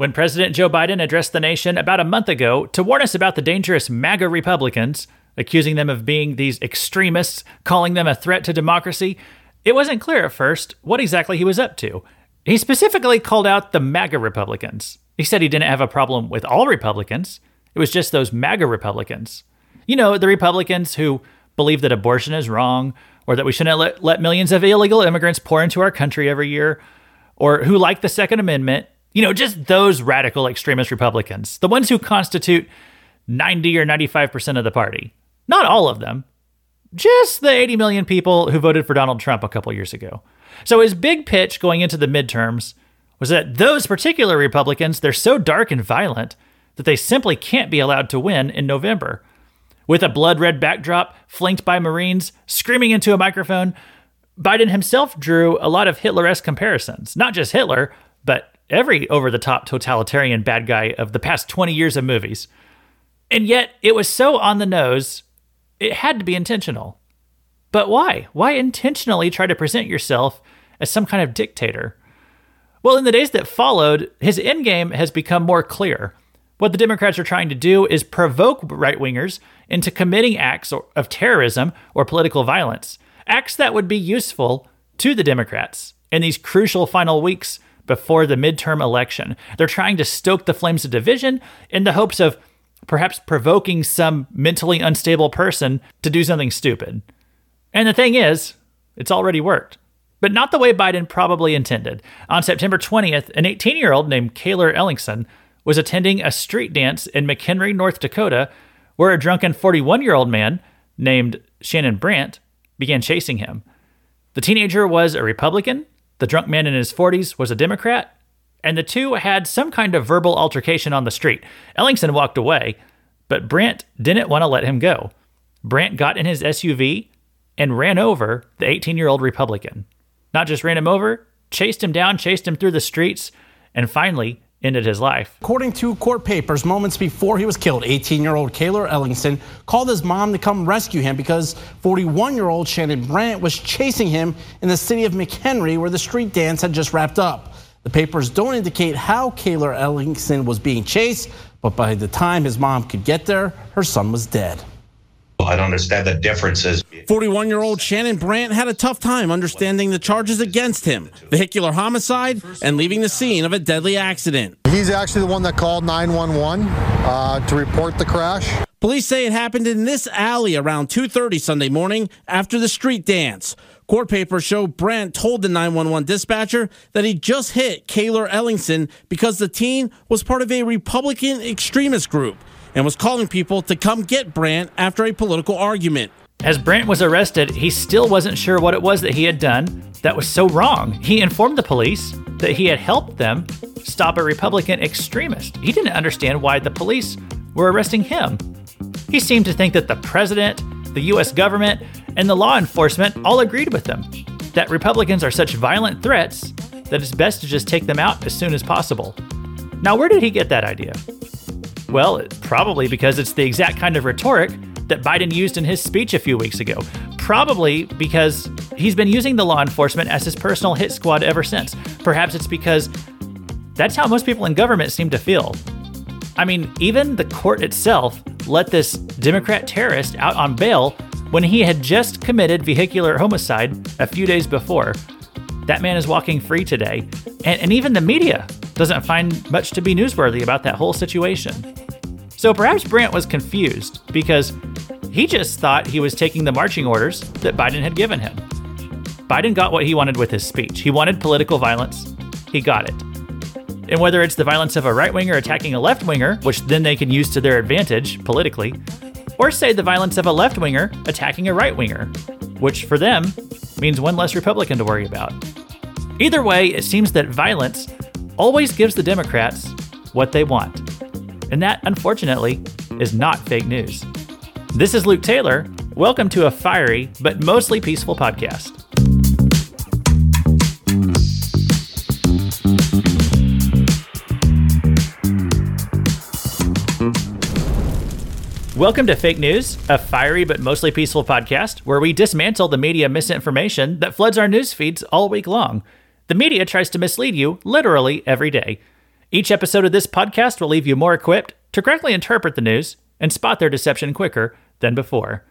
When President Joe Biden addressed the nation about a month ago to warn us about the dangerous MAGA Republicans, accusing them of being these extremists, calling them a threat to democracy, it wasn't clear at first what exactly he was up to. He specifically called out the MAGA Republicans. He said he didn't have a problem with all Republicans, it was just those MAGA Republicans. You know, the Republicans who believe that abortion is wrong, or that we shouldn't let, let millions of illegal immigrants pour into our country every year, or who like the Second Amendment. You know, just those radical extremist Republicans, the ones who constitute 90 or 95% of the party. Not all of them, just the 80 million people who voted for Donald Trump a couple years ago. So his big pitch going into the midterms was that those particular Republicans, they're so dark and violent that they simply can't be allowed to win in November. With a blood red backdrop flanked by Marines screaming into a microphone, Biden himself drew a lot of Hitler esque comparisons. Not just Hitler, but every over the top totalitarian bad guy of the past 20 years of movies. And yet, it was so on the nose, it had to be intentional. But why? Why intentionally try to present yourself as some kind of dictator? Well, in the days that followed, his endgame has become more clear. What the Democrats are trying to do is provoke right wingers into committing acts of terrorism or political violence, acts that would be useful to the Democrats in these crucial final weeks before the midterm election. They're trying to stoke the flames of division in the hopes of perhaps provoking some mentally unstable person to do something stupid. And the thing is, it's already worked. But not the way Biden probably intended. On September 20th, an 18 year old named Cayler Ellingson was attending a street dance in McHenry, North Dakota, where a drunken 41 year old man named Shannon Brandt began chasing him. The teenager was a Republican, the drunk man in his 40s was a Democrat, and the two had some kind of verbal altercation on the street. Ellingson walked away, but Brandt didn't want to let him go. Brandt got in his SUV and ran over the 18 year old Republican. Not just ran him over, chased him down, chased him through the streets, and finally ended his life. According to court papers, moments before he was killed, 18 year old Cayler Ellingson called his mom to come rescue him because 41 year old Shannon Brandt was chasing him in the city of McHenry where the street dance had just wrapped up. The papers don't indicate how Cayler Ellingson was being chased, but by the time his mom could get there, her son was dead. I don't understand the differences. 41 year old Shannon Brandt had a tough time understanding the charges against him vehicular homicide and leaving the scene of a deadly accident. He's actually the one that called 911 uh, to report the crash. Police say it happened in this alley around 2:30 Sunday morning after the street dance. Court papers show Brandt told the 911 dispatcher that he just hit Cayler Ellingson because the teen was part of a Republican extremist group and was calling people to come get Brandt after a political argument. As Brandt was arrested, he still wasn't sure what it was that he had done that was so wrong. He informed the police that he had helped them stop a Republican extremist. He didn't understand why the police were arresting him. He seemed to think that the president, the US government, and the law enforcement all agreed with him that Republicans are such violent threats that it's best to just take them out as soon as possible. Now, where did he get that idea? Well, probably because it's the exact kind of rhetoric that Biden used in his speech a few weeks ago. Probably because he's been using the law enforcement as his personal hit squad ever since. Perhaps it's because that's how most people in government seem to feel. I mean, even the court itself let this Democrat terrorist out on bail when he had just committed vehicular homicide a few days before. That man is walking free today. And, and even the media doesn't find much to be newsworthy about that whole situation. So perhaps Brandt was confused because he just thought he was taking the marching orders that Biden had given him. Biden got what he wanted with his speech. He wanted political violence. He got it. And whether it's the violence of a right winger attacking a left winger, which then they can use to their advantage politically, or say the violence of a left winger attacking a right winger, which for them means one less Republican to worry about. Either way, it seems that violence always gives the Democrats what they want. And that, unfortunately, is not fake news. This is Luke Taylor. Welcome to a fiery but mostly peaceful podcast. Welcome to Fake News, a fiery but mostly peaceful podcast where we dismantle the media misinformation that floods our news feeds all week long. The media tries to mislead you literally every day. Each episode of this podcast will leave you more equipped to correctly interpret the news and spot their deception quicker than before.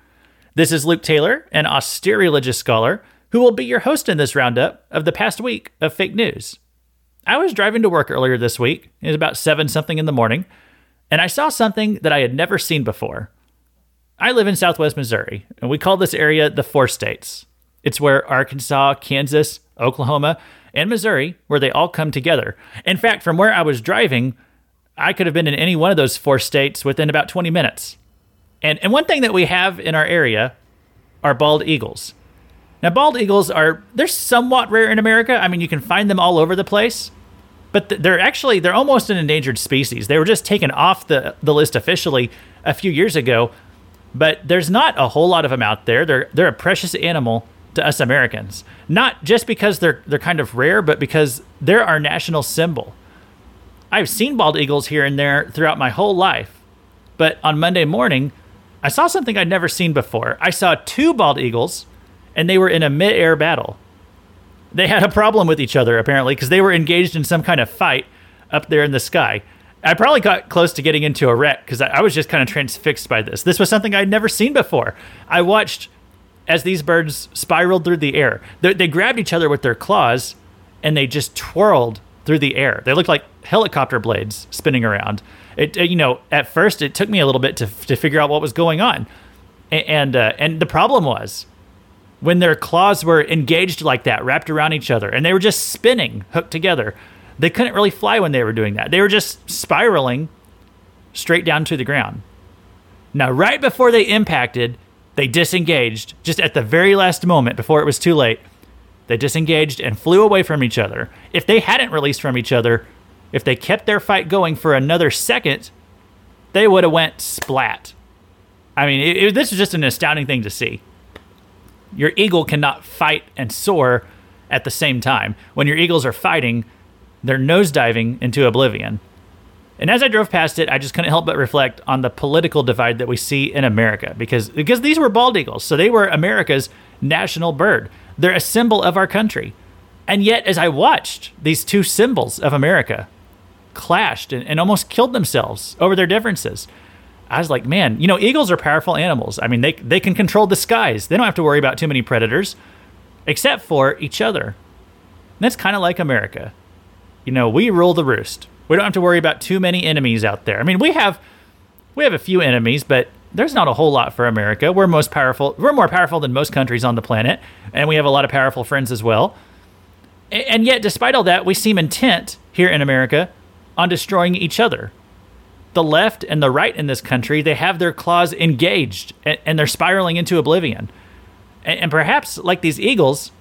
This is Luke Taylor, an austere religious scholar, who will be your host in this roundup of the past week of fake news. I was driving to work earlier this week. It was about 7 something in the morning, and I saw something that I had never seen before. I live in southwest Missouri, and we call this area the Four States. It's where Arkansas, Kansas, Oklahoma, and Missouri, where they all come together. In fact, from where I was driving, I could have been in any one of those four states within about 20 minutes. And, and one thing that we have in our area are bald eagles. Now, bald eagles are they're somewhat rare in America. I mean, you can find them all over the place, but they're actually they're almost an endangered species. They were just taken off the the list officially a few years ago, but there's not a whole lot of them out there. They're they're a precious animal to us Americans. Not just because they're they're kind of rare, but because they're our national symbol. I've seen bald eagles here and there throughout my whole life, but on Monday morning, I saw something I'd never seen before. I saw two bald eagles and they were in a mid-air battle. They had a problem with each other apparently because they were engaged in some kind of fight up there in the sky. I probably got close to getting into a wreck because I, I, was just kind of transfixed by this. This was something I'd never seen before. I watched as these birds spiraled through the air. They, they grabbed each other with their claws and they just twirled through the air. They looked like helicopter blades spinning around. It, you know, at first it took me a little bit to, to figure out what was going on, and and, uh, and the problem was when their claws were engaged like that, wrapped around each other, and they were just spinning, hooked together. They couldn't really fly when they were doing that. They were just spiraling straight down to the ground. Now, right before they impacted, they disengaged just at the very last moment before it was too late. They disengaged and flew away from each other. If they hadn't released from each other, if they kept their fight going for another second, they would have went splat. I mean, it, it, this is just an astounding thing to see. Your eagle cannot fight and soar at the same time. When your eagles are fighting, they're nosediving into oblivion. And as I drove past it, I just couldn't help but reflect on the political divide that we see in America because because these were bald eagles, so they were America's national bird. They're a symbol of our country. And yet, as I watched these two symbols of America clashed and, and almost killed themselves over their differences, I was like, man, you know, eagles are powerful animals. I mean, they, they can control the skies. They don't have to worry about too many predators, except for each other. And that's kind of like America. You know, we rule the roost. We don't have to worry about too many enemies out there. I mean, we have we have a few enemies, but there's not a whole lot for America. We're most powerful. We're more powerful than most countries on the planet, and we have a lot of powerful friends as well. And yet, despite all that, we seem intent here in America on destroying each other the left and the right in this country, they have their claws engaged and, they're spiraling into oblivion. And, perhaps, like these eagles,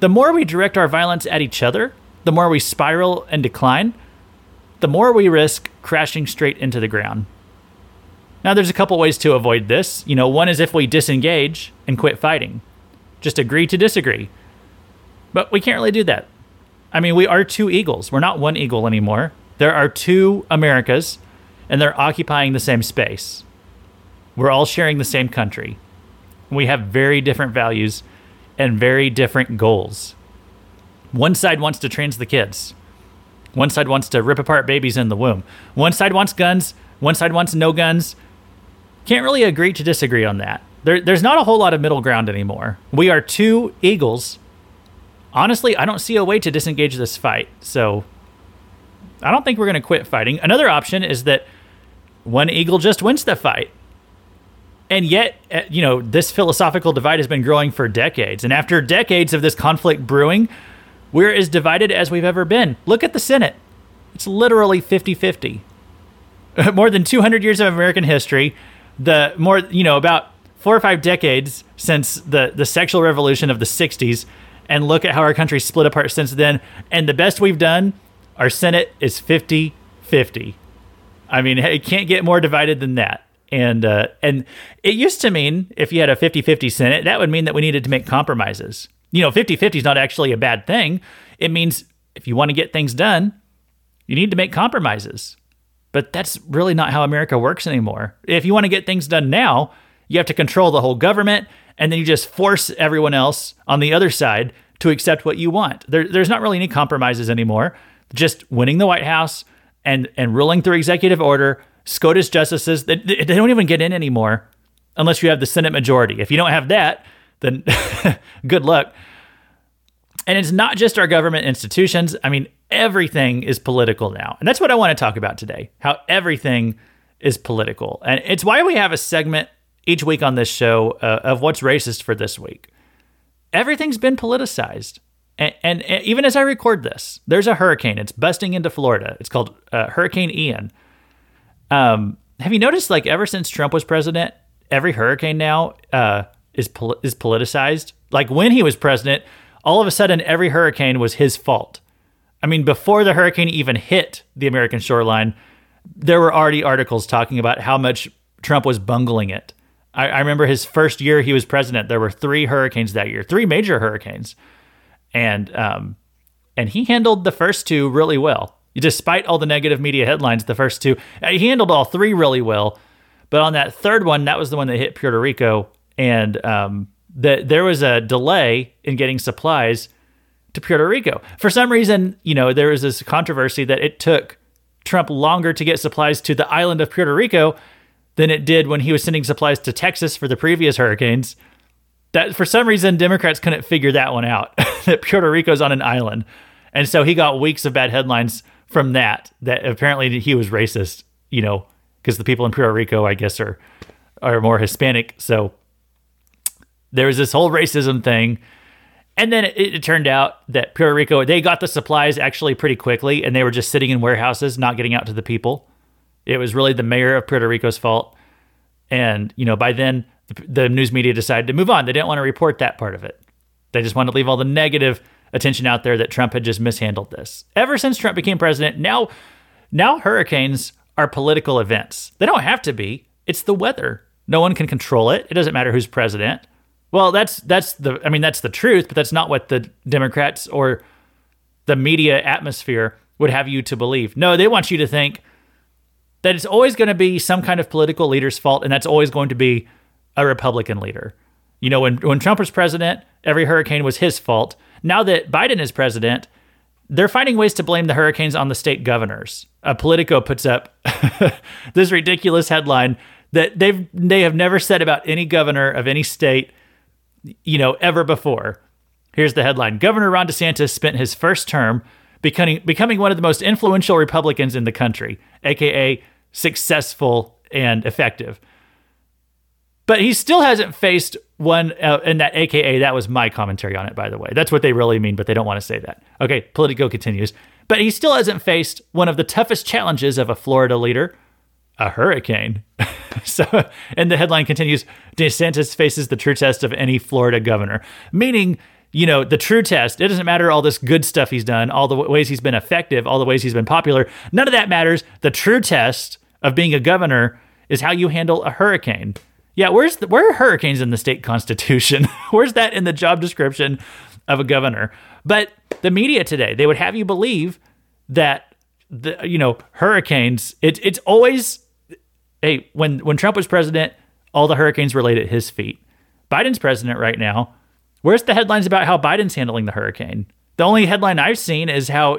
the more we direct our violence at each other, the more we spiral and decline, the more we risk crashing straight into the ground. Now, there's a couple ways to avoid this. You know, one is if we disengage and quit fighting, just agree to disagree. But we can't really do that. I mean, we are two eagles. We're not one eagle anymore. There are two Americas and they're occupying the same space. We're all sharing the same country. We have very different values and very different goals. One side wants to trans the kids. One side wants to rip apart babies in the womb. One side wants guns. One side wants no guns. Can't really agree to disagree on that. There, there's not a whole lot of middle ground anymore. We are two eagles. Honestly, I don't see a way to disengage this fight. So I don't think we're going to quit fighting. Another option is that one eagle just wins the fight. And yet, uh, you know, this philosophical divide has been growing for decades. And after decades of this conflict brewing, we're as divided as we've ever been. Look at the Senate. It's literally 50 50. more than 200 years of American history, the more, you know, about four or five decades since the, the sexual revolution of the 60s, and look at how our country split apart since then. And the best we've done, our Senate is 50 50. I mean, it can't get more divided than that. And uh, and it used to mean if you had a 50-50 Senate, that would mean that we needed to make compromises. You know, 50-50 is not actually a bad thing. It means if you want to get things done, you need to make compromises. But that's really not how America works anymore. If you want to get things done now, you have to control the whole government and then you just force everyone else on the other side to accept what you want. There, there's not really any compromises anymore. Just winning the White House, and and ruling through executive order. SCOTUS justices they, they don't even get in anymore unless you have the Senate majority. If you don't have that, then good luck. And it's not just our government institutions. I mean, everything is political now. And that's what I want to talk about today how everything is political. And it's why we have a segment each week on this show uh, of what's racist for this week. Everything's been politicized. And, and, and, even as I record this, there's a hurricane. It's busting into Florida. It's called uh, Hurricane Ian. Um, have you noticed, like, ever since Trump was president, every hurricane now uh, is pol- is politicized? Like when he was president, all of a sudden every hurricane was his fault. I mean, before the hurricane even hit the American shoreline, there were already articles talking about how much Trump was bungling it. I, I remember his first year he was president. There were three hurricanes that year, three major hurricanes, and um, and he handled the first two really well. Despite all the negative media headlines, the first two he handled all three really well. But on that third one, that was the one that hit Puerto Rico, and um, the, there was a delay in getting supplies to Puerto Rico. For some reason, you know, there was this controversy that it took Trump longer to get supplies to the island of Puerto Rico than it did when he was sending supplies to Texas for the previous hurricanes. That for some reason Democrats couldn't figure that one out that Puerto Rico's on an island. And so he got weeks of bad headlines from that that apparently he was racist, you know, because the people in Puerto Rico I guess are are more Hispanic. So there was this whole racism thing. And then it, it, turned out that Puerto Rico, they got the supplies actually pretty quickly and they were just sitting in warehouses, not getting out to the people. It was really the mayor of Puerto Rico's fault. And, you know, by then the, the news media decided to move on. They didn't want to report that part of it. They just wanted to leave all the negative attention out there that Trump had just mishandled this. Ever since Trump became president, now now hurricanes are political events. They don't have to be. It's the weather. No one can control it. It doesn't matter who's president. Well, that's that's the I mean that's the truth, but that's not what the Democrats or the media atmosphere would have you to believe. No, they want you to think that it's always going to be some kind of political leader's fault and that's always going to be a Republican leader. You know, when when Trump was president, every hurricane was his fault. Now that Biden is president, they're finding ways to blame the hurricanes on the state governors. A Politico puts up this ridiculous headline that they've they have never said about any governor of any state you know, ever before. Here's the headline Governor Ron DeSantis spent his first term becoming, becoming one of the most influential Republicans in the country, aka successful and effective. But he still hasn't faced one, uh, and that AKA, that was my commentary on it, by the way. That's what they really mean, but they don't want to say that. Okay, Politico continues. But he still hasn't faced one of the toughest challenges of a Florida leader a hurricane. so, and the headline continues DeSantis faces the true test of any Florida governor, meaning, you know, the true test. It doesn't matter all this good stuff he's done, all the ways he's been effective, all the ways he's been popular. None of that matters. The true test of being a governor is how you handle a hurricane. Yeah, where's the, where are hurricanes in the state constitution? where's that in the job description of a governor? But the media today, they would have you believe that the you know hurricanes. It, it's always hey, when when Trump was president, all the hurricanes were laid at his feet. Biden's president right now. Where's the headlines about how Biden's handling the hurricane? The only headline I've seen is how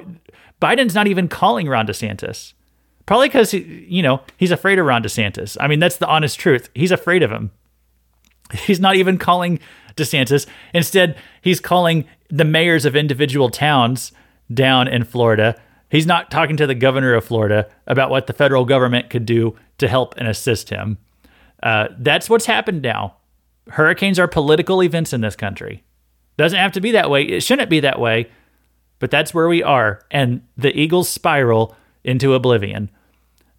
Biden's not even calling Ron DeSantis. Probably because you know he's afraid of Ron DeSantis. I mean, that's the honest truth. He's afraid of him. He's not even calling DeSantis. Instead, he's calling the mayors of individual towns down in Florida He's not talking to the governor of Florida about what the federal government could do to help and assist him. Uh, that's what's happened now. Hurricanes are political events in this country. Doesn't have to be that way. It shouldn't be that way, but that's where we are. And the Eagles spiral into oblivion.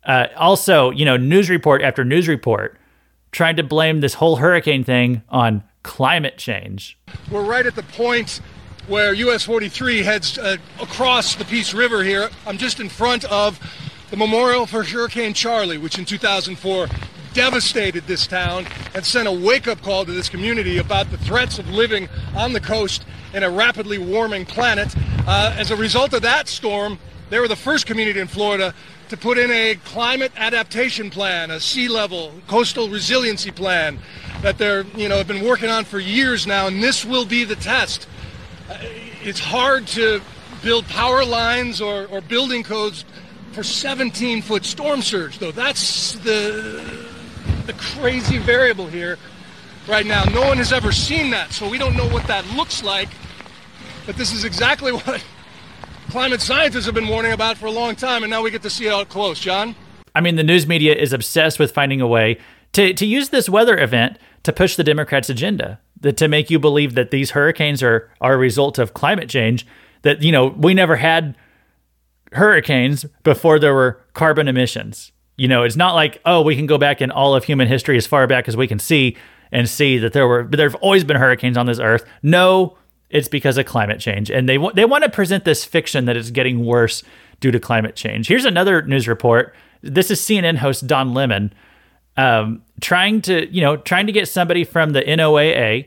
Uh, also, you know, news report after news report trying to blame this whole hurricane thing on climate change. We're right at the point where US 43 heads uh, across the Peace River here. I'm just in front of the memorial for Hurricane Charley, which in 2004 devastated this town and sent a wake up call to this community about the threats of living on the coast in a rapidly warming planet. Uh, as a result of that storm, they were the first community in Florida to put in a climate adaptation plan, a sea level coastal resiliency plan that they're, you know, have been working on for years now, and this will be the test it's hard to build power lines or, or building codes for 17 foot storm surge, though. That's the, the crazy variable here right now. No one has ever seen that, so we don't know what that looks like. But this is exactly what climate scientists have been warning about for a long time, and now we get to see it up close. John? I mean, the news media is obsessed with finding a way to, to use this weather event to push the Democrats' agenda, that, to make you believe that these hurricanes are, are a result of climate change, that, you know, we never had hurricanes before there were carbon emissions. You know, it's not like, oh, we can go back in all of human history as far back as we can see and see that there were there have always been hurricanes on this earth. No, it's because of climate change, and they they want to present this fiction that it's getting worse due to climate change. Here's another news report. This is CNN host Don Lemon um, trying to you know trying to get somebody from the NOAA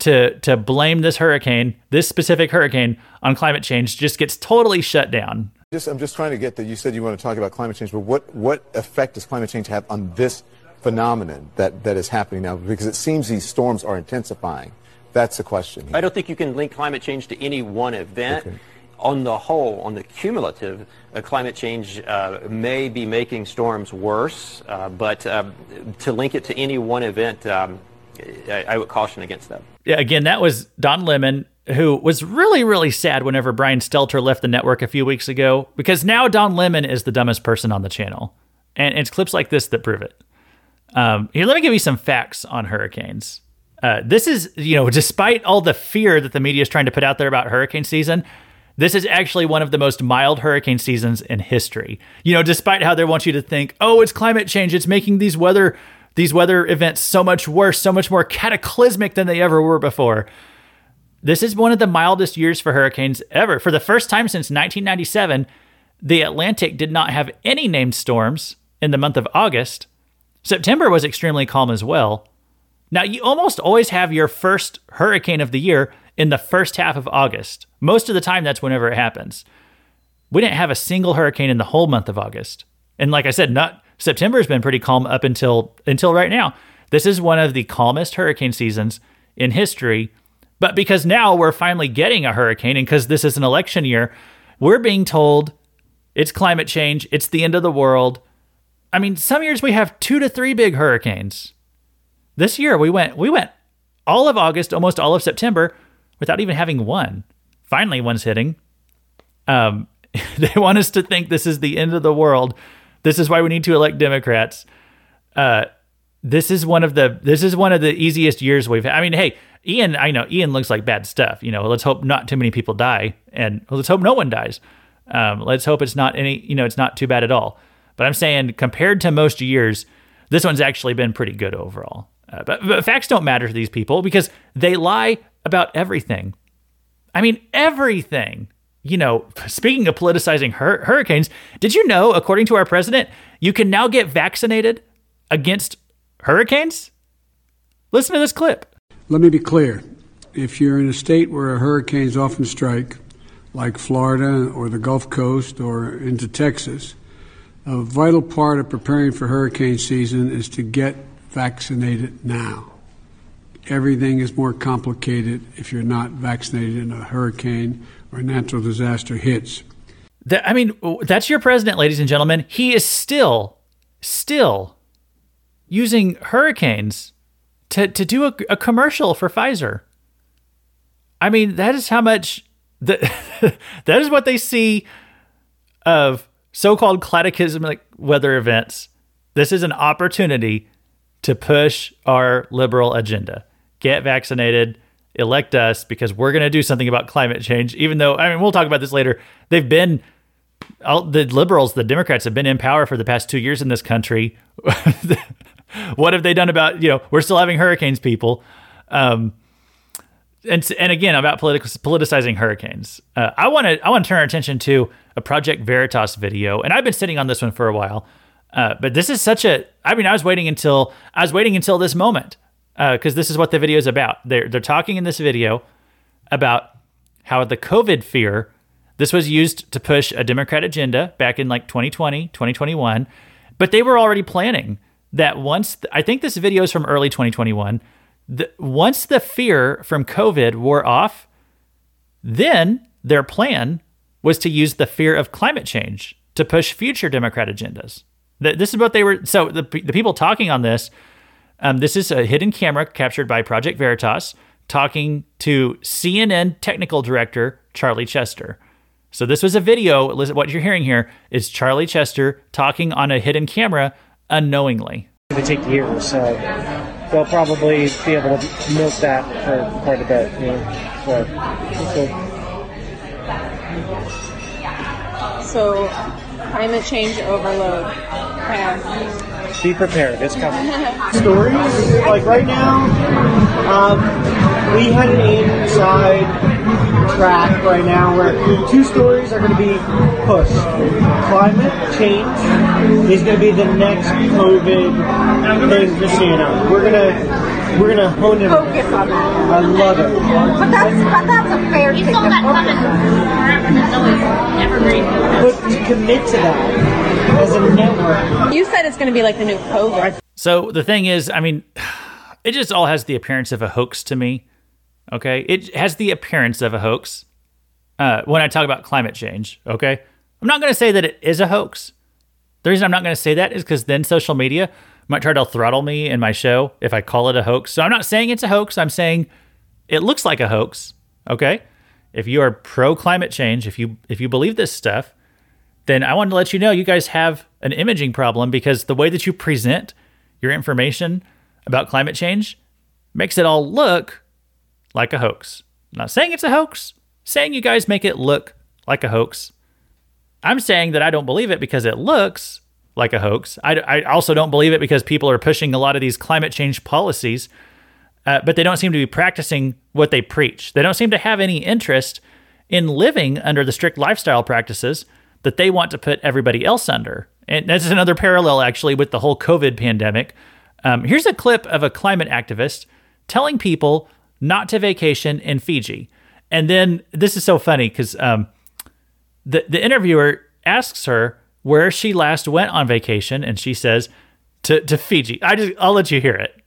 to to blame this hurricane, this specific hurricane, on climate change. Just gets totally shut down. Just, I'm just trying to get that. You said you want to talk about climate change, but what what effect does climate change have on this phenomenon that, that is happening now? Because it seems these storms are intensifying. That's the question. Here. I don't think you can link climate change to any one event. Okay. On the whole, on the cumulative, uh, climate change uh, may be making storms worse, uh, but um, to link it to any one event, um, I, I, would caution against that. Yeah, again, that was Don Lemon, who was really, really sad whenever Brian Stelter left the network a few weeks ago, because now Don Lemon is the dumbest person on the channel. And it's clips like this that prove it. Um, here, let me give you some facts on hurricanes. Uh, this is, you know, despite all the fear that the media is trying to put out there about hurricane season, this is actually one of the most mild hurricane seasons in history. You know, despite how they want you to think, oh, it's climate change, it's making these weather these weather events so much worse, so much more cataclysmic than they ever were before. This is one of the mildest years for hurricanes ever. For the first time since 1997, the Atlantic did not have any named storms in the month of August, September was extremely calm as well. Now, you almost always have your first hurricane of the year in the first half of August. Most of the time, that's whenever it happens. We didn't have a single hurricane in the whole month of August. And like I said, not September has been pretty calm up until until right now. This is one of the calmest hurricane seasons in history. But because now we're finally getting a hurricane and because this is an election year, we're being told it's climate change, it's the end of the world, I mean, some years we have two to three big hurricanes. This year we went we went all of August, almost all of September, without even having one. Finally, one's hitting. Um, they want us to think this is the end of the world. This is why we need to elect Democrats. Uh, this is one of the this is one of the easiest years we've had. I mean, hey, Ian, I know Ian looks like bad stuff. You know, let's hope not too many people die, and let's hope no one dies. Um, let's hope it's not any. You know, it's not too bad at all. But I'm saying compared to most years, this one's actually been pretty good overall. Uh, but, but facts don't matter to these people because they lie about everything. I mean, everything. You know, speaking of politicizing hur- hurricanes, did you know, according to our president, you can now get vaccinated against hurricanes? Listen to this clip. Let me be clear. If you're in a state where hurricanes often strike, like Florida or the Gulf Coast or into Texas, a vital part of preparing for hurricane season is to get vaccinated now. Everything is more complicated if you're not vaccinated in a hurricane or a natural disaster hits. I mean, that's your president, ladies and gentlemen. He is still, still using hurricanes to, to do a, a commercial for Pfizer. I mean, that is how much the, that is what they see of so-called cataclysmic weather events, this is an opportunity to push our liberal agenda. Get vaccinated, elect us because we're going to do something about climate change. Even though, I mean, we'll talk about this later. They've been all, the liberals, the Democrats have been in power for the past two years in this country. what have they done about you know we're still having hurricanes, people? Um, and and again about political politicizing hurricanes. Uh, I want to I want to turn our attention to a Project Veritas video, and I've been sitting on this one for a while. Uh, but this is such a I mean I was waiting until I was waiting until this moment because uh, this is what the video is about. They're they're talking in this video about how the COVID fear this was used to push a Democrat agenda back in like 2020, 2021, but they were already planning that once I think this video is from early 2021 the, once the fear from COVID wore off, then their plan was to use the fear of climate change to push future Democrat agendas. This is what they were. So the, the people talking on this, um, this is a hidden camera captured by Project Veritas talking to CNN technical director Charlie Chester. So this was a video. What you're hearing here is Charlie Chester talking on a hidden camera unknowingly. They take years, so they'll probably be able to milk that for quite a bit. You know, so, so climate change overload. Okay. Be prepared. It's coming. Stories like right now, um, we had an inside track right now where two stories are going to be pushed. Climate change is going to be the next COVID thing for CNN. We're going to we're gonna hone in. Focus on that. I love it. But that's but that's a fair thing. But to commit to that as a network. You said it's gonna be like the new COVID. So the thing is, I mean, it just all has the appearance of a hoax to me. Okay, it has the appearance of a hoax. Uh, when I talk about climate change, okay, I'm not going to say that it is a hoax. The reason I'm not going to say that is because then social media might try to throttle me in my show if I call it a hoax. So I'm not saying it's a hoax. I'm saying it looks like a hoax. Okay, if you are pro climate change, if you if you believe this stuff, then I wanted to let you know you guys have an imaging problem because the way that you present your information about climate change makes it all look like a hoax. I'm not saying it's a hoax, saying you guys make it look like a hoax. I'm saying that I don't believe it because it looks like a hoax. I, I also don't believe it because people are pushing a lot of these climate change policies, uh, but they don't seem to be practicing what they preach. They don't seem to have any interest in living under the strict lifestyle practices that they want to put everybody else under. And this is another parallel, actually, with the whole COVID pandemic. Um, here's a clip of a climate activist telling people not to vacation in Fiji. And then this is so funny because um, the the interviewer asks her where she last went on vacation, and she says to to Fiji. I just I'll let you hear it.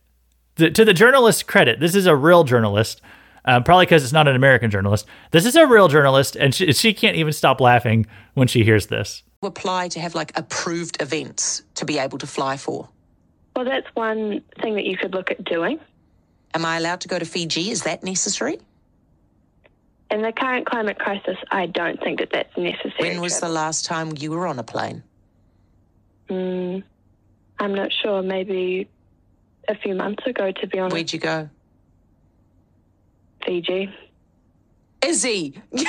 The, to the journalist's credit, this is a real journalist. Um, probably because it's not an American journalist. This is a real journalist, and she, she can't even stop laughing when she hears this. Apply to have like approved events to be able to fly for. Well, that's one thing that you could look at doing. Am I allowed to go to Fiji? Is that necessary? In the current climate crisis, I don't think that that's necessary. When was the last time you were on a plane? Mm, I'm not sure. Maybe a few months ago, to be honest. Where'd you go? Fiji. Izzy!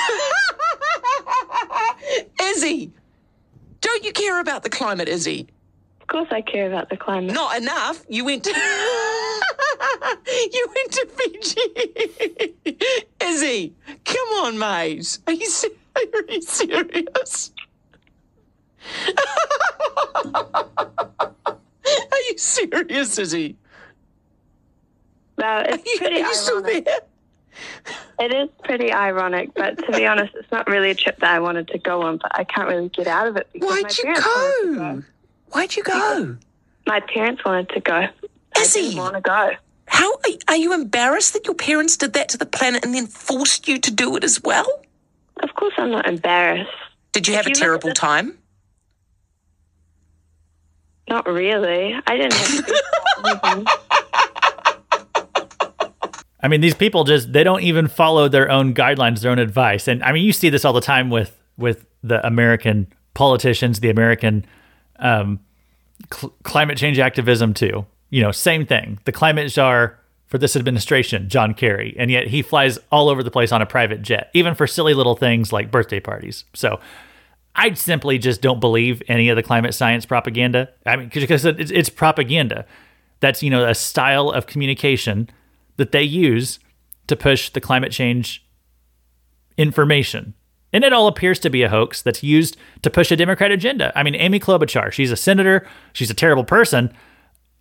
Izzy! Don't you care about the climate, Izzy? Of course I care about the climate. Not enough. You went to... you went to Fiji. Izzy, come on, mate. Are you, are you serious? are you serious, Izzy? Well, it's pretty are you still there? It is pretty ironic, but to be honest, it's not really a trip that I wanted to go on, but I can't really get out of it Why'd you parents wanted to go? Why'd you go? My parents wanted to go. Izzy. I didn't want to go. How are, are you embarrassed that your parents did that to the planet and then forced you to do it as well? Of course, I'm not embarrassed. Did you If have a you look terrible this- time? Not really. I didn't have to think about anything. I mean, these people just they don't even follow their own guidelines, their own advice. And I mean, you see this all the time with with the American politicians, the American um, cl- climate change activism too. You know, same thing. The climate czar for this administration, John Kerry, and yet he flies all over the place on a private jet, even for silly little things like birthday parties. So. I simply just don't believe any of the climate science propaganda. I mean, because it's, it's propaganda. That's you know a style of communication that they use to push the climate change information. And it all appears to be a hoax that's used to push a Democrat agenda. I mean, Amy Klobuchar, she's a senator, she's a terrible person.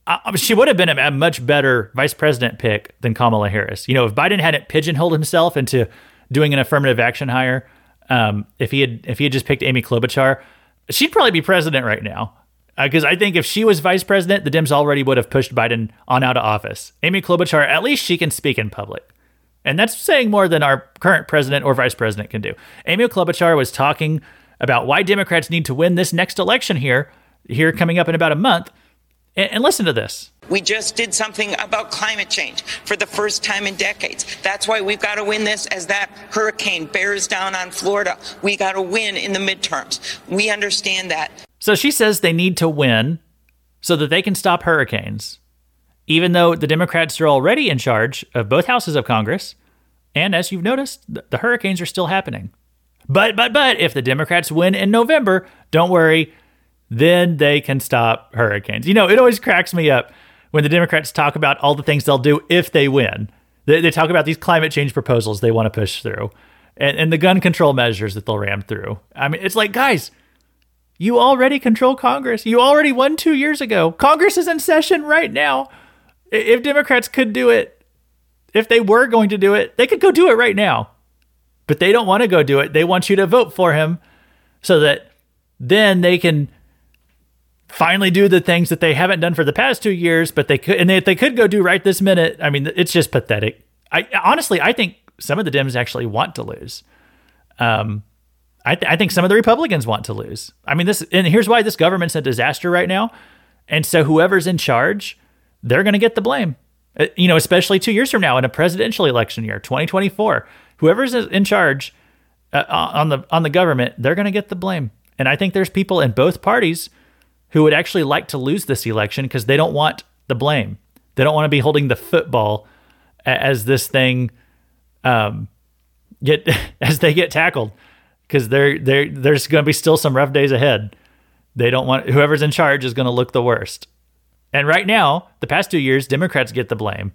Uh, she would have been a, a much better vice president pick than Kamala Harris. You know, if Biden hadn't pigeonholed himself into doing an affirmative action hire, um, if he had if he had just picked Amy Klobuchar, she'd probably be president right now. Because I think if she was vice president, the Dems already would have pushed Biden on out of office. Amy Klobuchar, at least she can speak in public. And that's saying more than our current president or vice president can do. Amy Klobuchar was talking about why Democrats need to win this next election here, here coming up in about a month. And, and listen to this. We just did something about climate change for the first time in decades. That's why we've got to win this as that hurricane bears down on Florida. We got to win in the midterms. We understand that. So she says they need to win so that they can stop hurricanes, even though the Democrats are already in charge of both houses of Congress. And as you've noticed, the hurricanes are still happening. But, but, but, if the Democrats win in November, don't worry, then they can stop hurricanes. You know, it always cracks me up when the Democrats talk about all the things they'll do if they win. They, they talk about these climate change proposals they want to push through and, and the gun control measures that they'll ram through. I mean, it's like, guys, you already control Congress. You already won two years ago. Congress is in session right now. If Democrats could do it, if they were going to do it, they could go do it right now but they don't want to go do it. They want you to vote for him so that then they can finally do the things that they haven't done for the past two years, but they could, and if they could go do right this minute, I mean, it's just pathetic. I honestly, I think some of the Dems actually want to lose. Um, I, th- I think some of the Republicans want to lose. I mean, this, and here's why this government's a disaster right now. And so whoever's in charge, they're going to get the blame. Uh, you know, especially two years from now in a presidential election year, 2024 whoever's in charge uh, on the on the government, they're going to get the blame. And I think there's people in both parties who would actually like to lose this election because they don't want the blame. They don't want to be holding the football as this thing um, get as they get tackled because they're, they're, there's going to be still some rough days ahead. They don't want whoever's in charge is going to look the worst. And right now, the past two years, Democrats get the blame.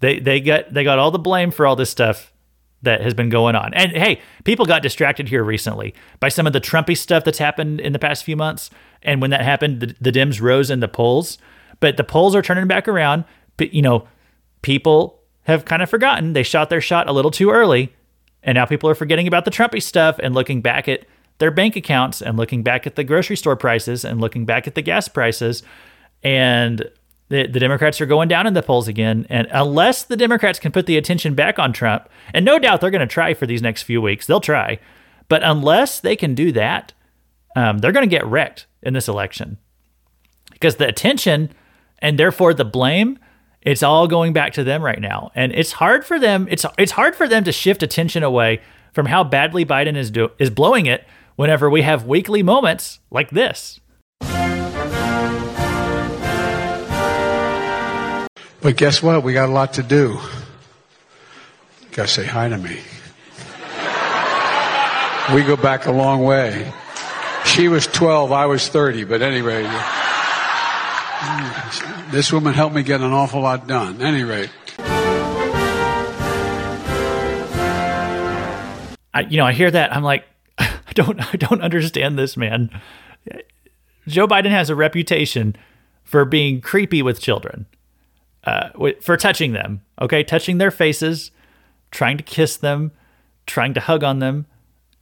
They they got they got all the blame for all this stuff that has been going on. And hey, people got distracted here recently by some of the Trumpy stuff that's happened in the past few months. And when that happened, the, the Dems rose in the polls, but the polls are turning back around. But you know, people have kind of forgotten they shot their shot a little too early, and now people are forgetting about the Trumpy stuff and looking back at their bank accounts and looking back at the grocery store prices and looking back at the gas prices. And the, the Democrats are going down in the polls again. And unless the Democrats can put the attention back on Trump, and no doubt they're going to try for these next few weeks, they'll try. But unless they can do that, um, they're going to get wrecked in this election because the attention and therefore the blame it's all going back to them right now and it's hard for them it's it's hard for them to shift attention away from how badly Biden is do, is blowing it whenever we have weekly moments like this But guess what? We got a lot to do. Gotta say hi to me. We go back a long way. She was 12, I was 30, but anyway. This woman helped me get an awful lot done. Anyway. I, you know, I hear that. I'm like, I don't, I don't understand this man. Joe Biden has a reputation for being creepy with children uh, for touching them. Okay, touching their faces, trying to kiss them, trying to hug on them,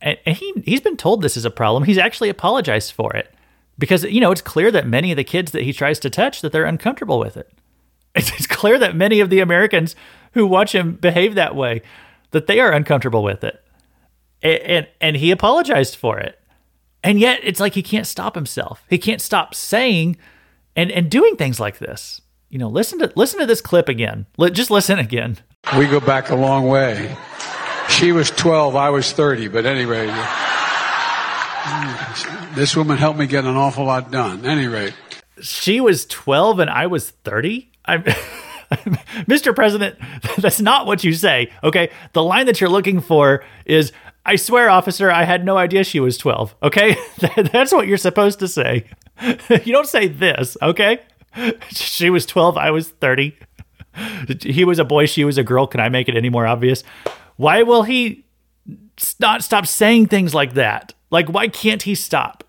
and, and he he's been told this is a problem. He's actually apologized for it because you know it's clear that many of the kids that he tries to touch that they're uncomfortable with it. It's, it's clear that many of the Americans who watch him behave that way that they are uncomfortable with it, and, and and he apologized for it. And yet it's like he can't stop himself. He can't stop saying and and doing things like this you know, listen to listen to this clip again. Just listen again. We go back a long way. She was 12, I was 30, but anyway, this woman helped me get an awful lot done. Anyway, she was 12 and I was 30. I'm Mr. President, that's not what you say. Okay, the line that you're looking for is I swear, officer, I had no idea she was 12. Okay? That's what you're supposed to say. You don't say this, okay? she was 12, I was 30. He was a boy, she was a girl. Can I make it any more obvious? Why will he not stop saying things like that? Like, why can't he stop?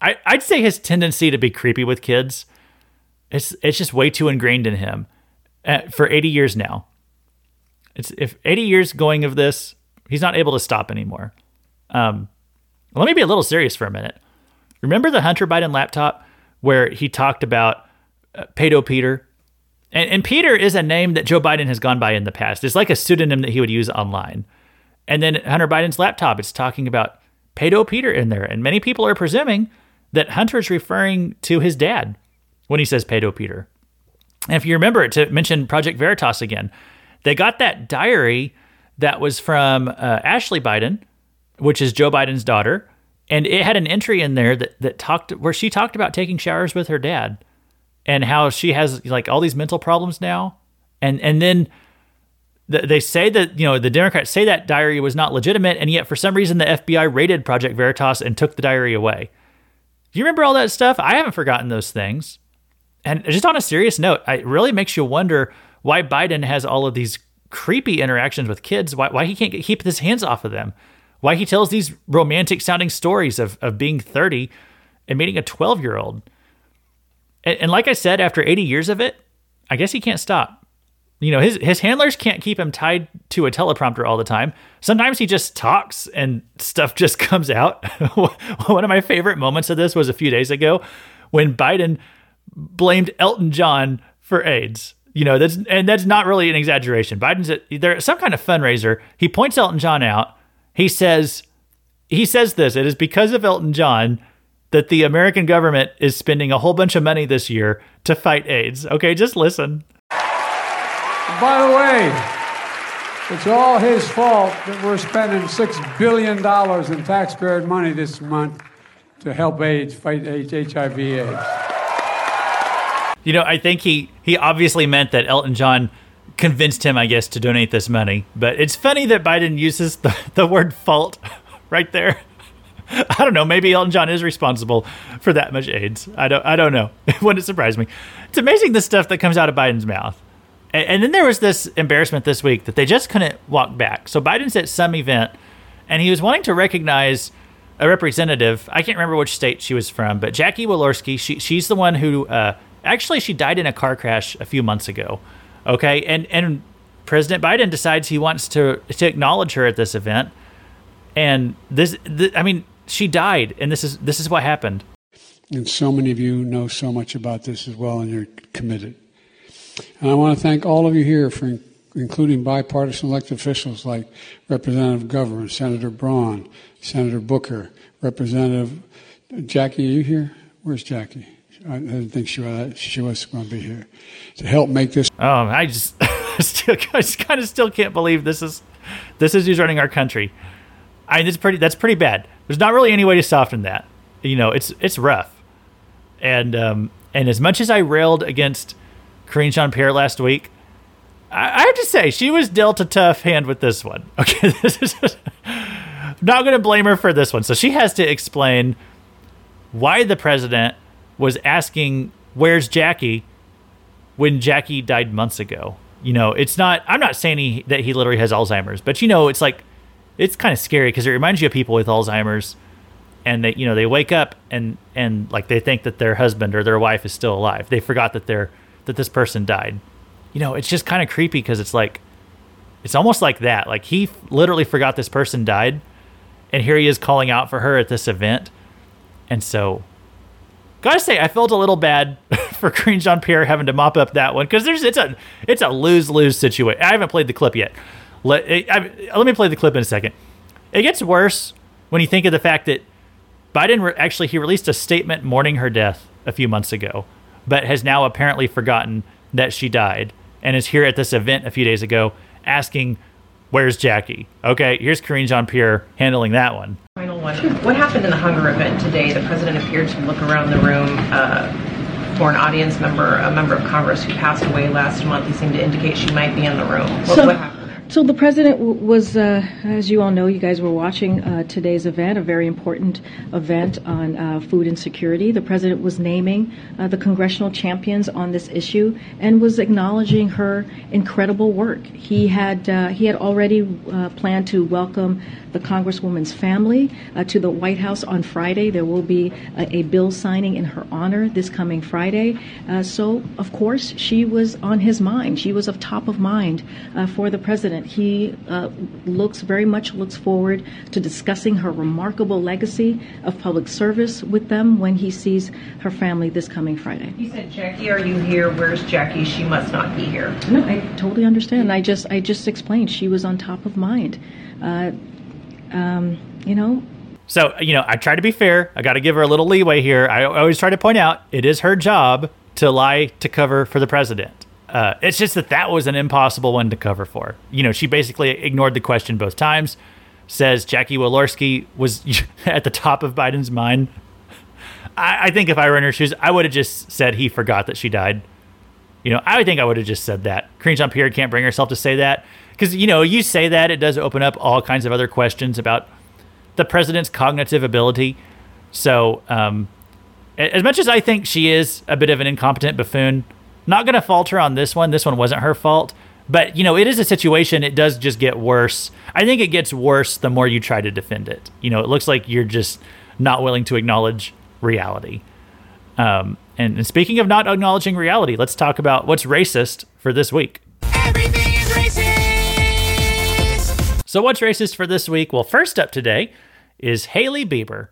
I, I'd say his tendency to be creepy with kids, it's, it's just way too ingrained in him uh, for 80 years now. It's if 80 years going of this, he's not able to stop anymore. Um, let me be a little serious for a minute. Remember the Hunter Biden laptop where he talked about uh, Pedo Peter. And, and Peter is a name that Joe Biden has gone by in the past. It's like a pseudonym that he would use online. And then Hunter Biden's laptop, it's talking about Pedo Peter in there. And many people are presuming that Hunter's referring to his dad when he says Pedo Peter. And if you remember, to mention Project Veritas again, they got that diary that was from uh, Ashley Biden, which is Joe Biden's daughter, and it had an entry in there that that talked where she talked about taking showers with her dad and how she has like all these mental problems now, and and then they say that you know the Democrats say that diary was not legitimate, and yet for some reason the FBI raided Project Veritas and took the diary away. You remember all that stuff? I haven't forgotten those things. And just on a serious note, it really makes you wonder why Biden has all of these creepy interactions with kids, why, why he can't keep his hands off of them, why he tells these romantic sounding stories of, of being 30 and meeting a 12 year old. And, and like I said, after 80 years of it, I guess he can't stop. You know, his, his handlers can't keep him tied to a teleprompter all the time. Sometimes he just talks and stuff just comes out. One of my favorite moments of this was a few days ago when Biden blamed Elton John for AIDS. You know, that's and that's not really an exaggeration. Biden's at there some kind of fundraiser. He points Elton John out. He says he says this, it is because of Elton John that the American government is spending a whole bunch of money this year to fight AIDS. Okay, just listen. By the way, it's all his fault that we're spending $6 billion in taxpayer money this month to help AIDS, fight HIV AIDS. You know, I think he he obviously meant that Elton John convinced him, I guess, to donate this money. But it's funny that Biden uses the, the word fault right there. I don't know. Maybe Elton John is responsible for that much AIDS. I don't. I don't know. It wouldn't surprise me. It's amazing the stuff that comes out of Biden's mouth. And, and then there was this embarrassment this week that they just couldn't walk back. So Biden's at some event, and he was wanting to recognize a representative. I can't remember which state she was from, but Jackie Walorski. She she's the one who uh, Actually, she died in a car crash a few months ago. Okay, and and President Biden decides he wants to to acknowledge her at this event, and this, this I mean, she died, and this is this is what happened. And so many of you know so much about this as well, and you're committed. And I want to thank all of you here for including bipartisan elected officials like Representative Governor, Senator Braun, Senator Booker, Representative Jackie. Are you here? Where's Jackie? I didn't think she was, she was going to be here to help make this. Oh, I just still, I just kind of still can't believe this is this is who's running our country. I mean, it's pretty. That's pretty bad. There's not really any way to soften that. You know, it's it's rough. And um, and as much as I railed against Karine Jean Pierre last week, I, I have to say she was dealt a tough hand with this one. Okay, this is not going to blame her for this one. So she has to explain why the president was asking, "Where's Jackie?" when Jackie died months ago. You know, it's not. I'm not saying he, that he literally has Alzheimer's, but you know, it's like it's kind of scary because it reminds you of people with Alzheimer's, and they, you know, they wake up and and like they think that their husband or their wife is still alive. They forgot that they're that this person died. You know, it's just kind of creepy because it's like it's almost like that. Like he literally forgot this person died, and here he is calling out for her at this event, and so gotta say, I felt a little bad for Karine Jean Pierre having to mop up that one because there's it's a it's a lose lose situation. I haven't played the clip yet. Let eh, I, let me play the clip in a second. It gets worse when you think of the fact that Biden re- actually he released a statement mourning her death a few months ago, but has now apparently forgotten that she died and is here at this event a few days ago asking, "Where's Jackie?" Okay, here's Karine Jean Pierre handling that one. Final one. What happened in the hunger event today? The president appeared to look around the room uh, for an audience member, a member of Congress who passed away last month. He seemed to indicate she might be in the room. What, so, what happened? So the president was, uh, as you all know, you guys were watching uh, today's event, a very important event on uh, food insecurity. The president was naming uh, the congressional champions on this issue and was acknowledging her incredible work. He had uh, he had already uh, planned to welcome the Congresswoman's family uh, to the White House on Friday. There will be a, a bill signing in her honor this coming Friday. Uh, so, of course, she was on his mind. She was of top of mind uh, for the president. He uh, looks very much looks forward to discussing her remarkable legacy of public service with them when he sees her family this coming Friday. He said, "Jackie, are you here? Where's Jackie? She must not be here." No, I totally understand. I just I just explained she was on top of mind. Uh, um, you know. So, you know, I try to be fair. I got to give her a little leeway here. I always try to point out it is her job to lie to cover for the president. Uh, it's just that that was an impossible one to cover for. You know, she basically ignored the question both times. Says Jackie Walorski was at the top of Biden's mind. I, I think if I were in her shoes, I would have just said he forgot that she died. You know, I would think I would have just said that. Karine Jean Pierre can't bring herself to say that because you know you say that it does open up all kinds of other questions about the president's cognitive ability. So, um, as much as I think she is a bit of an incompetent buffoon, not going to falter on this one. This one wasn't her fault. But, you know, it is a situation. It does just get worse. I think it gets worse the more you try to defend it. You know, it looks like you're just not willing to acknowledge reality. Um, and, and speaking of not acknowledging reality, let's talk about what's racist for this week. Everything is racist. So, what's racist for this week? Well, first up today is Hailey Bieber.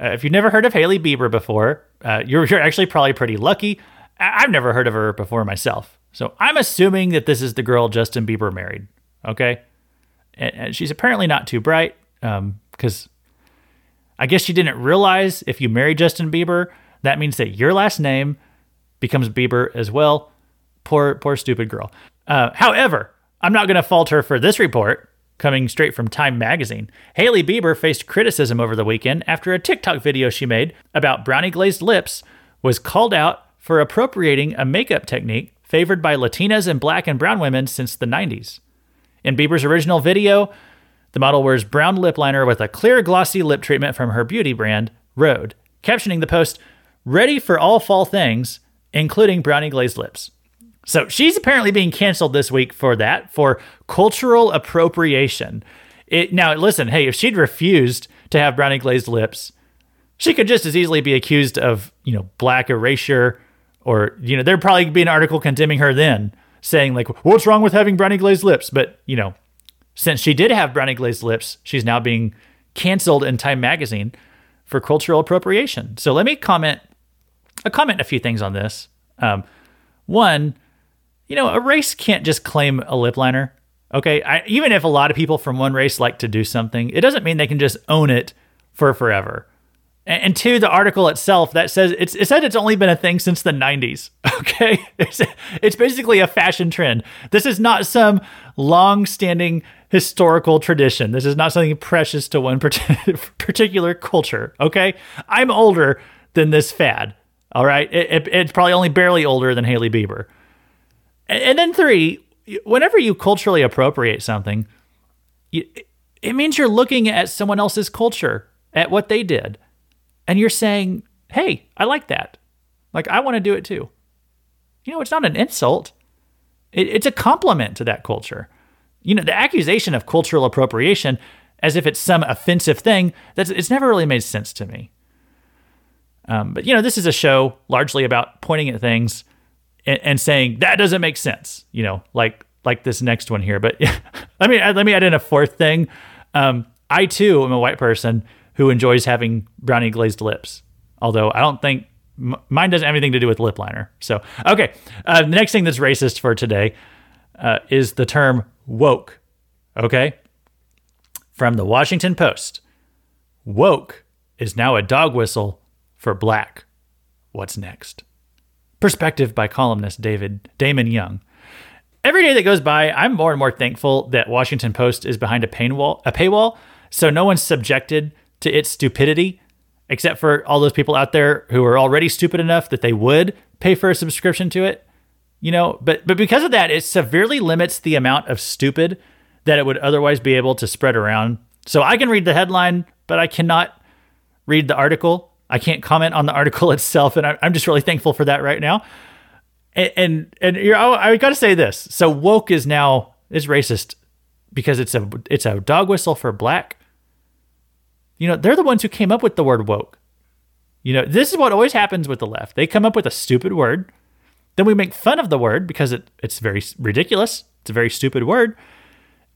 Uh, if you've never heard of Hailey Bieber before, uh, you're, you're actually probably pretty lucky. I- I've never heard of her before myself. So I'm assuming that this is the girl Justin Bieber married. Okay. And, and she's apparently not too bright because um, I guess she didn't realize if you marry Justin Bieber, that means that your last name becomes Bieber as well. Poor, poor, stupid girl. Uh, however, I'm not going to fault her for this report coming straight from Time magazine. Hailey Bieber faced criticism over the weekend after a TikTok video she made about brownie glazed lips was called out for appropriating a makeup technique favored by Latinas and black and brown women since the 90s. In Bieber's original video, the model wears brown lip liner with a clear glossy lip treatment from her beauty brand, Rhode. captioning the post, Ready for all fall things, including brownie glazed lips. So she's apparently being canceled this week for that, for cultural appropriation. It, now, listen, hey, if she'd refused to have brownie glazed lips, she could just as easily be accused of, you know, black erasure or, you know, there'd probably be an article condemning her then saying, like, what's wrong with having brownie glazed lips? But, you know, since she did have brownie glazed lips, she's now being canceled in Time magazine for cultural appropriation. So let me comment, a comment a few things on this. Um, one, you know, a race can't just claim a lip liner. Okay, I, even if a lot of people from one race like to do something, it doesn't mean they can just own it for forever. And, and two, the article itself that says it's it said it's only been a thing since the 90s. Okay, it's, it's basically a fashion trend. This is not some long-standing historical tradition. This is not something precious to one particular culture. Okay, I'm older than this fad. All right, it, it, it's probably only barely older than Hailey Bieber. And then three, whenever you culturally appropriate something, you, it means you're looking at someone else's culture, at what they did, and you're saying, "Hey, I like that. Like I want to do it too." You know, it's not an insult. It, it's a compliment to that culture. You know, the accusation of cultural appropriation, as if it's some offensive thing, that's it's never really made sense to me. Um, but you know, this is a show largely about pointing at things and, and saying that doesn't make sense. You know, like like this next one here. But let me let me add in a fourth thing. Um, I too am a white person who enjoys having brownie glazed lips. Although I don't think m- mine doesn't have anything to do with lip liner. So okay, uh, the next thing that's racist for today uh, is the term woke. Okay, from the Washington Post. Woke is now a dog whistle for black. What's next? Perspective by columnist David Damon Young. Every day that goes by, I'm more and more thankful that Washington Post is behind a paywall, a paywall, so no one's subjected to its stupidity, except for all those people out there who are already stupid enough that they would pay for a subscription to it. You know, but but because of that, it severely limits the amount of stupid that it would otherwise be able to spread around. So I can read the headline, but I cannot read the article. I can't comment on the article itself, and I'm just really thankful for that right now. And and, and you know, I got to say this: so woke is now is racist because it's a it's a dog whistle for black. You know, they're the ones who came up with the word woke. You know, this is what always happens with the left. They come up with a stupid word, then we make fun of the word because it, it's very ridiculous. It's a very stupid word.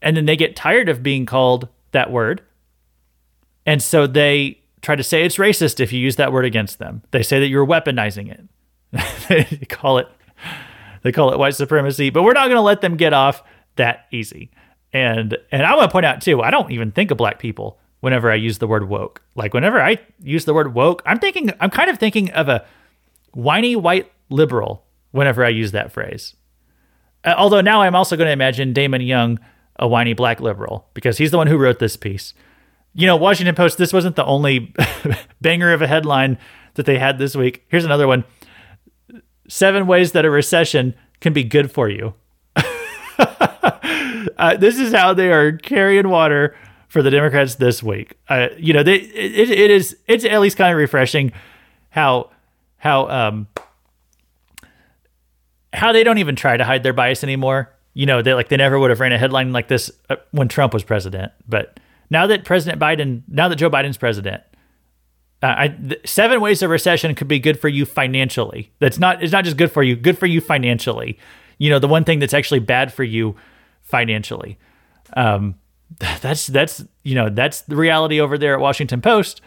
And then they get tired of being called that word. And so they try to say it's racist if you use that word against them. They say that you're weaponizing it. they call it they call it white supremacy, but we're not going to let them get off that easy. And and I want to point out too, I don't even think of black people whenever I use the word woke. Like whenever I use the word woke, I'm thinking I'm kind of thinking of a whiny white liberal whenever I use that phrase. Uh, although now I'm also going to imagine Damon Young a whiny black liberal because he's the one who wrote this piece. You know, Washington Post, this wasn't the only banger of a headline that they had this week. Here's another one. Seven ways that a recession can be good for you. uh, this is how they are carrying water for the Democrats this week. Uh, you know, they, it, it is it's at least kind of refreshing how how um how they don't even try to hide their bias anymore. You know, they like they never would have ran a headline like this uh, when Trump was president, but now that President Biden, now that Joe Biden's president, uh, I, seven ways of recession could be good for you financially. That's not it's not just good for you, good for you financially. You know, the one thing that's actually bad for you financially. Um, that's that's you know that's the reality over there at Washington Post.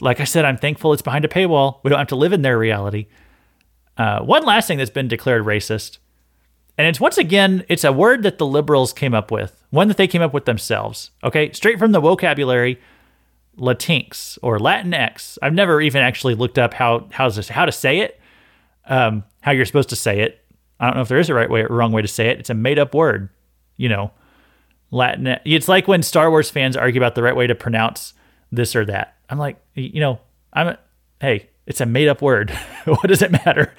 Like I said, I'm thankful it's behind a paywall. We don't have to live in their reality. Uh, one last thing that's been declared racist, and it's once again it's a word that the liberals came up with, one that they came up with themselves. Okay, straight from the vocabulary, Latinx or Latinx. I've never even actually looked up how how's this how to say it, um, how you're supposed to say it. I don't know if there is a right way or wrong way to say it. It's a made up word, you know. Latin. It's like when Star Wars fans argue about the right way to pronounce this or that. I'm like, you know, I'm a, hey, it's a made up word. what does it matter?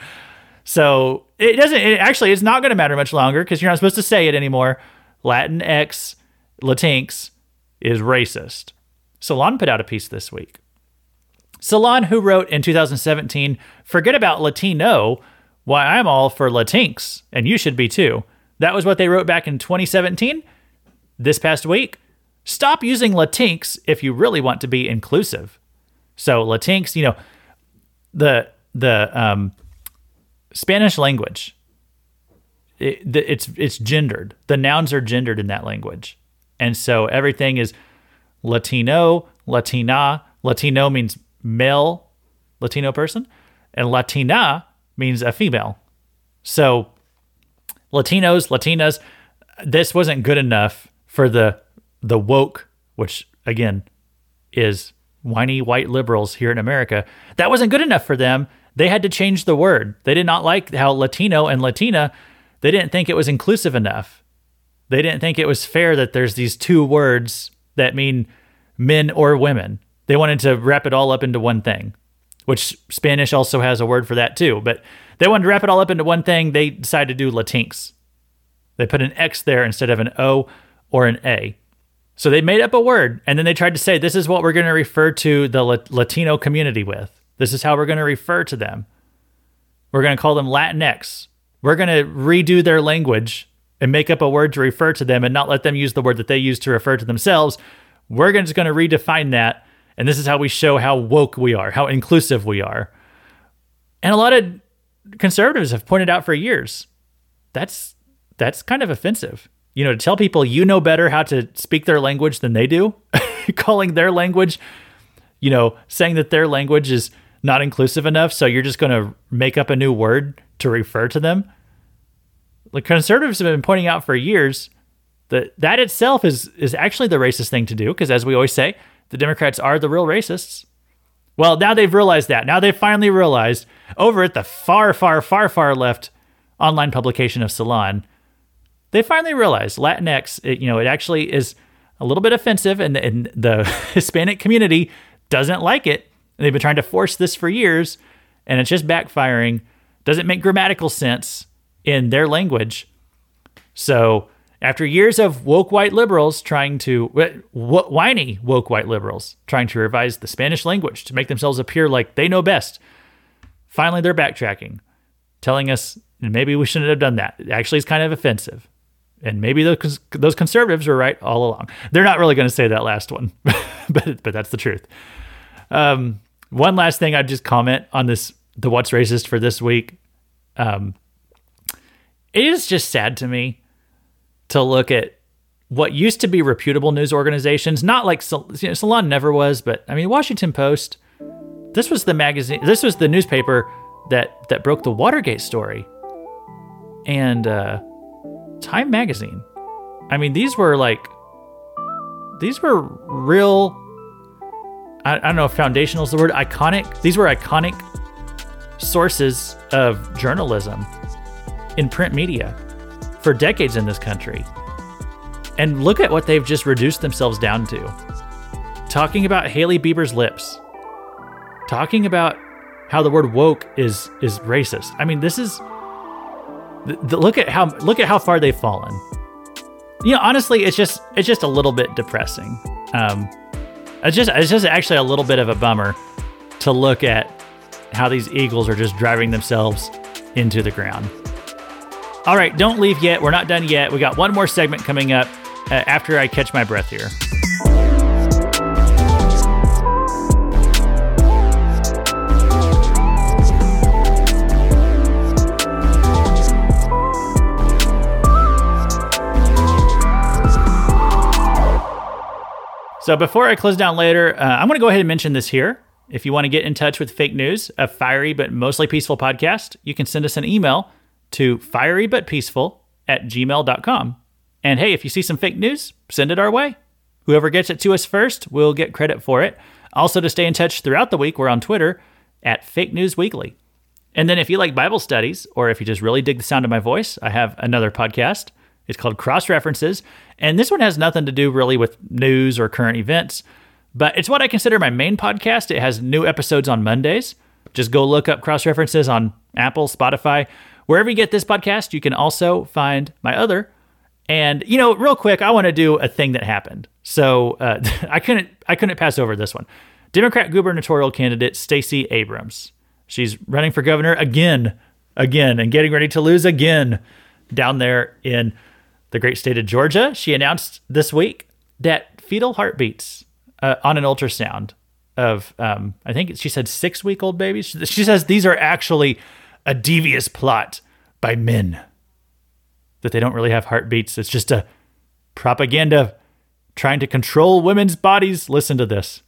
So it doesn't. It actually, it's not going to matter much longer because you're not supposed to say it anymore. Latin X, Latinx is racist. Salon put out a piece this week. Salon, who wrote in 2017, "Forget about Latino. Why I'm all for Latinx, and you should be too." That was what they wrote back in 2017 this past week, stop using Latinx if you really want to be inclusive. So Latinx, you know, the the um, Spanish language, it, it's it's gendered. The nouns are gendered in that language, and so everything is Latino, Latina. Latino means male, Latino person, and Latina means a female. So Latinos, Latinas, this wasn't good enough for the the woke, which again is whiny white liberals here in America, that wasn't good enough for them. They had to change the word. They did not like how Latino and Latina, they didn't think it was inclusive enough. They didn't think it was fair that there's these two words that mean men or women. They wanted to wrap it all up into one thing, which Spanish also has a word for that too. But they wanted to wrap it all up into one thing. They decided to do Latinx. They put an X there instead of an O or an A. So they made up a word and then they tried to say, this is what we're going to refer to the Latino community with. This is how we're going to refer to them. We're going to call them Latinx. We're going to redo their language and make up a word to refer to them and not let them use the word that they use to refer to themselves. We're just going to redefine that. And this is how we show how woke we are, how inclusive we are. And a lot of conservatives have pointed out for years that's that's kind of offensive you know, to tell people you know better how to speak their language than they do, calling their language, you know, saying that their language is not inclusive enough, so you're just going to make up a new word to refer to them. The conservatives have been pointing out for years that that itself is is actually the racist thing to do because as we always say, the Democrats are the real racists. Well, now they've realized that. Now they've finally realized over at the far, far, far, far left online publication of Salon they finally realized Latinx, it, you know, it actually is a little bit offensive, and, and the Hispanic community doesn't like it. And they've been trying to force this for years, and it's just backfiring. Doesn't make grammatical sense in their language. So, after years of woke white liberals trying to, whiny woke white liberals trying to revise the Spanish language to make themselves appear like they know best, finally they're backtracking, telling us maybe we shouldn't have done that. Actually it's kind of offensive and maybe those those conservatives were right all along. They're not really going to say that last one, but but that's the truth. Um, one last thing, I'd just comment on this the what's racist for this week. Um, it is just sad to me to look at what used to be reputable news organizations, not like you know, Salon never was, but I mean Washington Post. This was the magazine. This was the newspaper that that broke the Watergate story, and. Uh, Time magazine. I mean, these were like these were real I, I don't know if foundational is the word, iconic. These were iconic sources of journalism in print media for decades in this country. And look at what they've just reduced themselves down to. Talking about Hailey Bieber's lips. Talking about how the word woke is is racist. I mean, this is look at how look at how far they've fallen. You know, honestly, it's just it's just a little bit depressing. Um, it's just it's just actually a little bit of a bummer to look at how these Eagles are just driving themselves into the ground. All right, don't leave yet. We're not done yet. We got one more segment coming up uh, after I catch my breath here. So before I close down later, uh, I'm going to go ahead and mention this here. If you want to get in touch with Fake News, a fiery but mostly peaceful podcast, you can send us an email to fierybutpeaceful at gmail.com. And hey, if you see some fake news, send it our way. Whoever gets it to us first will get credit for it. Also, to stay in touch throughout the week, we're on Twitter at Fake News Weekly. And then if you like Bible studies, or if you just really dig the sound of my voice, I have another podcast. It's called Cross References. And this one has nothing to do really with news or current events, but it's what I consider my main podcast. It has new episodes on Mondays. Just go look up Cross References on Apple, Spotify, wherever you get this podcast. You can also find my other. And you know, real quick, I want to do a thing that happened. So uh, I couldn't I couldn't pass over this one. Democrat gubernatorial candidate Stacey Abrams. She's running for governor again, again, and getting ready to lose again down there in the great state of Georgia. She announced this week that fetal heartbeats uh, on an ultrasound of, um, I think she said six week old babies. She says these are actually a devious plot by men, that they don't really have heartbeats. It's just a propaganda trying to control women's bodies. Listen to this.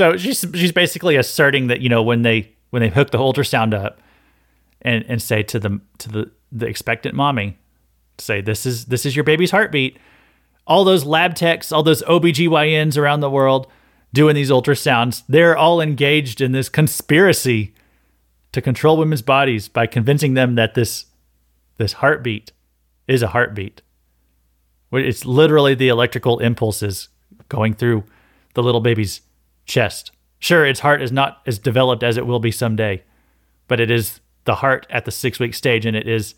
So she's she's basically asserting that you know when they when they hook the ultrasound up and and say to the to the the expectant mommy say this is this is your baby's heartbeat. All those lab techs all those OBGYNs around the world doing these ultrasounds they're all engaged in this conspiracy to control women's bodies by convincing them that this this heartbeat is a heartbeat. It's literally the electrical impulses going through the little baby's chest. Sure, its heart is not as developed as it will be someday, but it is the heart at the six week stage and it is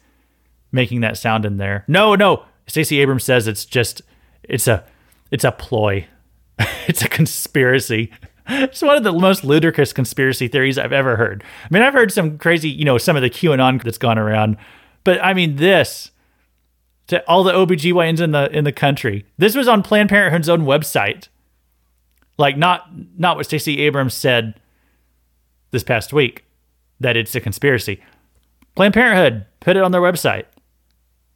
making that sound in there. No, no. Stacey Abrams says it's just it's a it's a ploy. it's a conspiracy. It's one of the most ludicrous conspiracy theories I've ever heard. I mean, I've heard some crazy, you know, some of the QAnon that's gone around, but I mean this to all the OBGYNs in the in the country. This was on Planned Parenthood's own website. Like not not what Stacey Abrams said this past week that it's a conspiracy. Planned Parenthood put it on their website.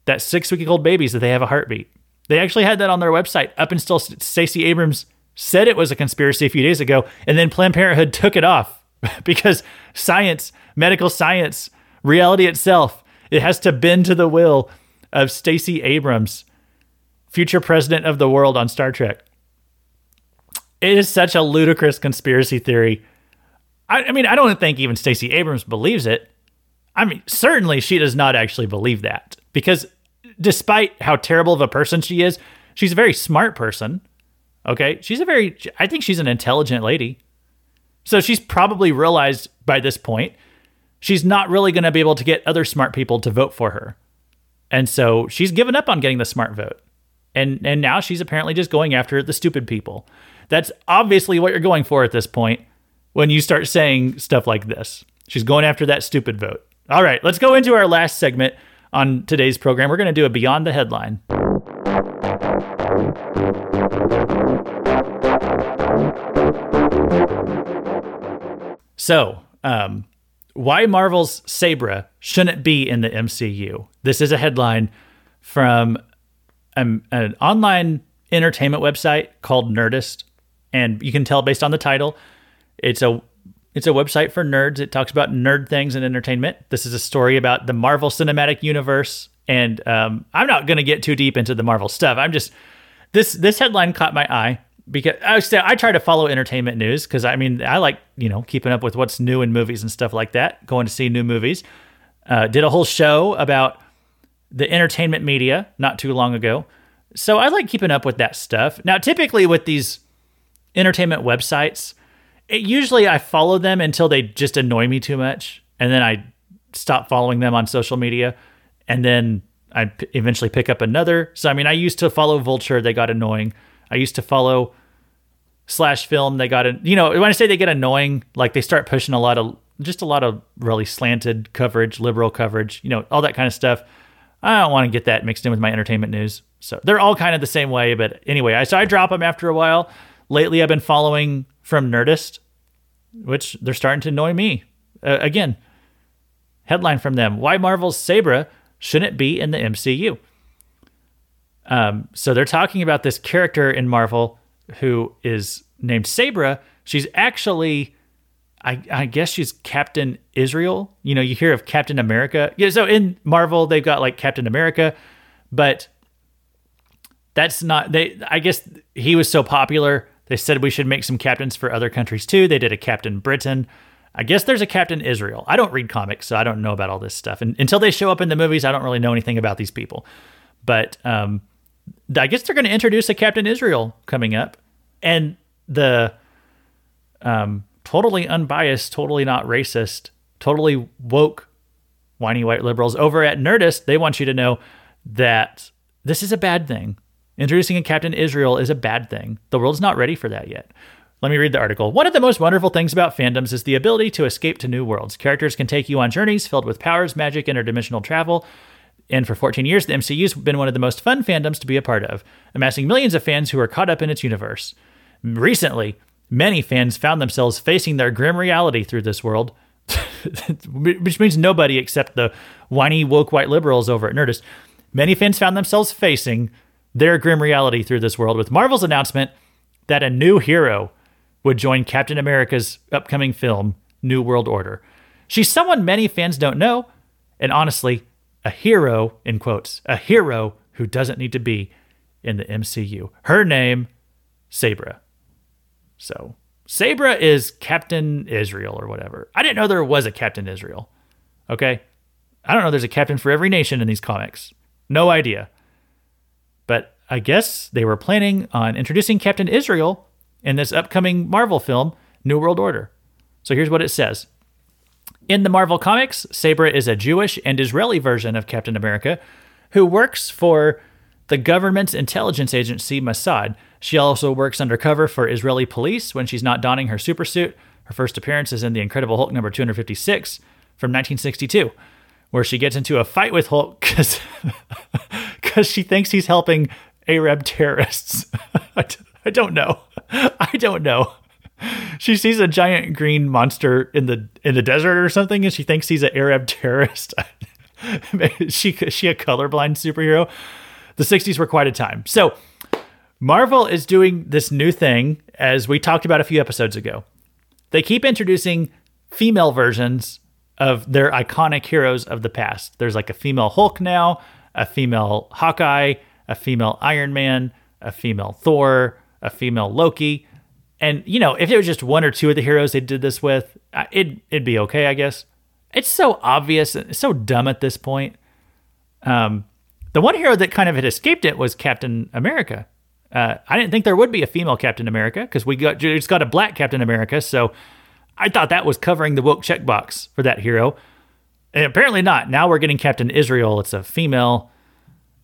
That six week old babies that they have a heartbeat. They actually had that on their website up until Stacey Abrams said it was a conspiracy a few days ago, and then Planned Parenthood took it off because science, medical science, reality itself, it has to bend to the will of Stacey Abrams, future president of the world on Star Trek. It is such a ludicrous conspiracy theory. I, I mean, I don't think even Stacey Abrams believes it. I mean, certainly she does not actually believe that because despite how terrible of a person she is, she's a very smart person. Okay. She's a very, I think she's an intelligent lady. So she's probably realized by this point she's not really going to be able to get other smart people to vote for her. And so she's given up on getting the smart vote. And and now she's apparently just going after the stupid people. That's obviously what you're going for at this point when you start saying stuff like this. She's going after that stupid vote. All right, let's go into our last segment on today's program. We're going to do a Beyond the Headline. So, um, why Marvel's Sabra shouldn't be in the MCU. This is a headline from an, an online entertainment website called Nerdist, and you can tell based on the title, it's a It's a website for nerds. It talks about nerd things and entertainment. This is a story about the Marvel Cinematic Universe, and um, I'm not going to get too deep into the Marvel stuff. I'm just this this headline caught my eye because I, still, I try to follow entertainment news because I mean I like you know keeping up with what's new in movies and stuff like that. Going to see new movies. Uh, did a whole show about the entertainment media not too long ago. So I like keeping up with that stuff. Now, typically with these entertainment websites, it, usually I follow them until they just annoy me too much, and then I stop following them on social media, and then I p- eventually pick up another. So I mean, I used to follow Vulture; they got annoying. I used to follow Slash Film; they got you know when I say they get annoying, like they start pushing a lot of just a lot of really slanted coverage, liberal coverage, you know, all that kind of stuff. I don't want to get that mixed in with my entertainment news. So they're all kind of the same way. But anyway, I, so I drop them after a while. Lately, I've been following from Nerdist, which they're starting to annoy me. Uh, again, headline from them Why Marvel's Sabra shouldn't be in the MCU. Um, so they're talking about this character in Marvel who is named Sabra. She's actually I, I, guess she's Captain Israel. You know, you hear of Captain America. Yeah, so in Marvel they've got like Captain America, but that's not they I guess he was so popular. They said we should make some captains for other countries too. They did a Captain Britain. I guess there's a Captain Israel. I don't read comics, so I don't know about all this stuff. And until they show up in the movies, I don't really know anything about these people. But um, I guess they're going to introduce a Captain Israel coming up, and the um, totally unbiased, totally not racist, totally woke, whiny white liberals over at Nerdist, they want you to know that this is a bad thing. Introducing a Captain Israel is a bad thing. The world's not ready for that yet. Let me read the article. One of the most wonderful things about fandoms is the ability to escape to new worlds. Characters can take you on journeys filled with powers, magic, interdimensional travel. And for 14 years, the MCU's been one of the most fun fandoms to be a part of, amassing millions of fans who are caught up in its universe. Recently, Many fans found themselves facing their grim reality through this world, which means nobody except the whiny woke white liberals over at Nerdist. Many fans found themselves facing their grim reality through this world with Marvel's announcement that a new hero would join Captain America's upcoming film, New World Order. She's someone many fans don't know, and honestly, a hero, in quotes, a hero who doesn't need to be in the MCU. Her name, Sabra. So Sabra is Captain Israel or whatever. I didn't know there was a Captain Israel. Okay. I don't know there's a captain for every nation in these comics. No idea. I guess they were planning on introducing Captain Israel in this upcoming Marvel film, New World Order. So here's what it says. In the Marvel comics, Sabra is a Jewish and Israeli version of Captain America who works for the government's intelligence agency, Mossad, she also works undercover for Israeli police when she's not donning her supersuit. Her first appearance is in The Incredible Hulk number 256 from 1962, where she gets into a fight with Hulk because she thinks he's helping Arab terrorists. I don't know. I don't know. She sees a giant green monster in the in the desert or something, and she thinks he's an Arab terrorist. she she a colorblind superhero. The 60s were quite a time. So Marvel is doing this new thing, as we talked about a few episodes ago. They keep introducing female versions of their iconic heroes of the past. There's like a female Hulk now, a female Hawkeye, a female Iron Man, a female Thor, a female Loki. And, you know, if it was just one or two of the heroes they did this with, it'd, it'd be okay, I guess. It's so obvious it's so dumb at this point. Um, the one hero that kind of had escaped it was Captain America. Uh, I didn't think there would be a female Captain America because we got just got a black Captain America, so I thought that was covering the woke checkbox for that hero. And apparently not. Now we're getting Captain Israel. It's a female,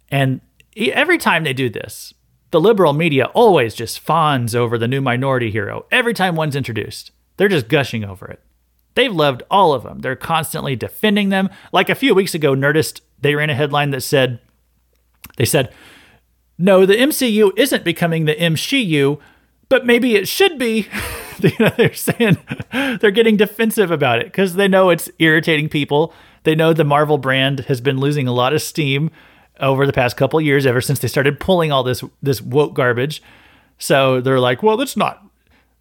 and every time they do this, the liberal media always just fawns over the new minority hero. Every time one's introduced, they're just gushing over it. They've loved all of them. They're constantly defending them. Like a few weeks ago, Nerdist they ran a headline that said, they said no, the MCU isn't becoming the MCU, but maybe it should be. they're saying they're getting defensive about it because they know it's irritating people. They know the Marvel brand has been losing a lot of steam over the past couple years, ever since they started pulling all this this woke garbage. So they're like, well, that's not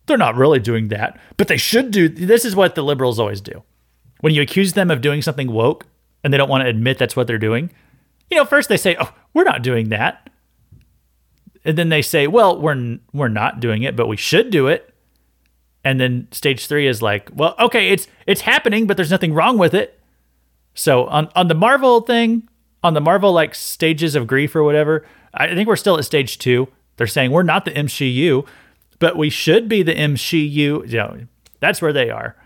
they're not really doing that, but they should do. This is what the liberals always do. When you accuse them of doing something woke and they don't want to admit that's what they're doing, you know, first they say, "Oh, we're not doing that," and then they say, "Well, we're we're not doing it, but we should do it." And then stage three is like, "Well, okay, it's it's happening, but there's nothing wrong with it." So on on the Marvel thing, on the Marvel like stages of grief or whatever, I think we're still at stage two. They're saying we're not the MCU, but we should be the MCU. You know, that's where they are.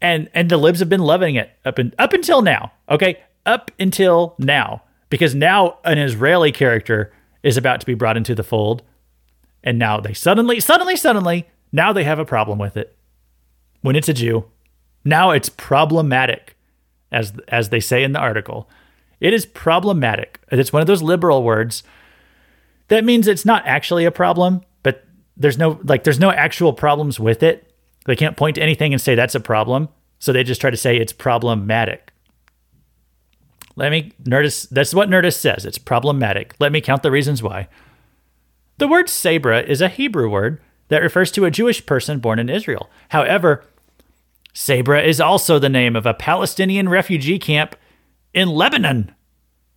And and the libs have been loving it up and up until now. Okay, up until now, because now an Israeli character is about to be brought into the fold, and now they suddenly, suddenly, suddenly, now they have a problem with it. When it's a Jew, now it's problematic, as as they say in the article. It is problematic. It's one of those liberal words. That means it's not actually a problem, but there's no like there's no actual problems with it. They can't point to anything and say that's a problem. So they just try to say it's problematic. Let me Nerdist that's what Nerdist says. It's problematic. Let me count the reasons why. The word sabra is a Hebrew word that refers to a Jewish person born in Israel. However, Sabra is also the name of a Palestinian refugee camp in Lebanon,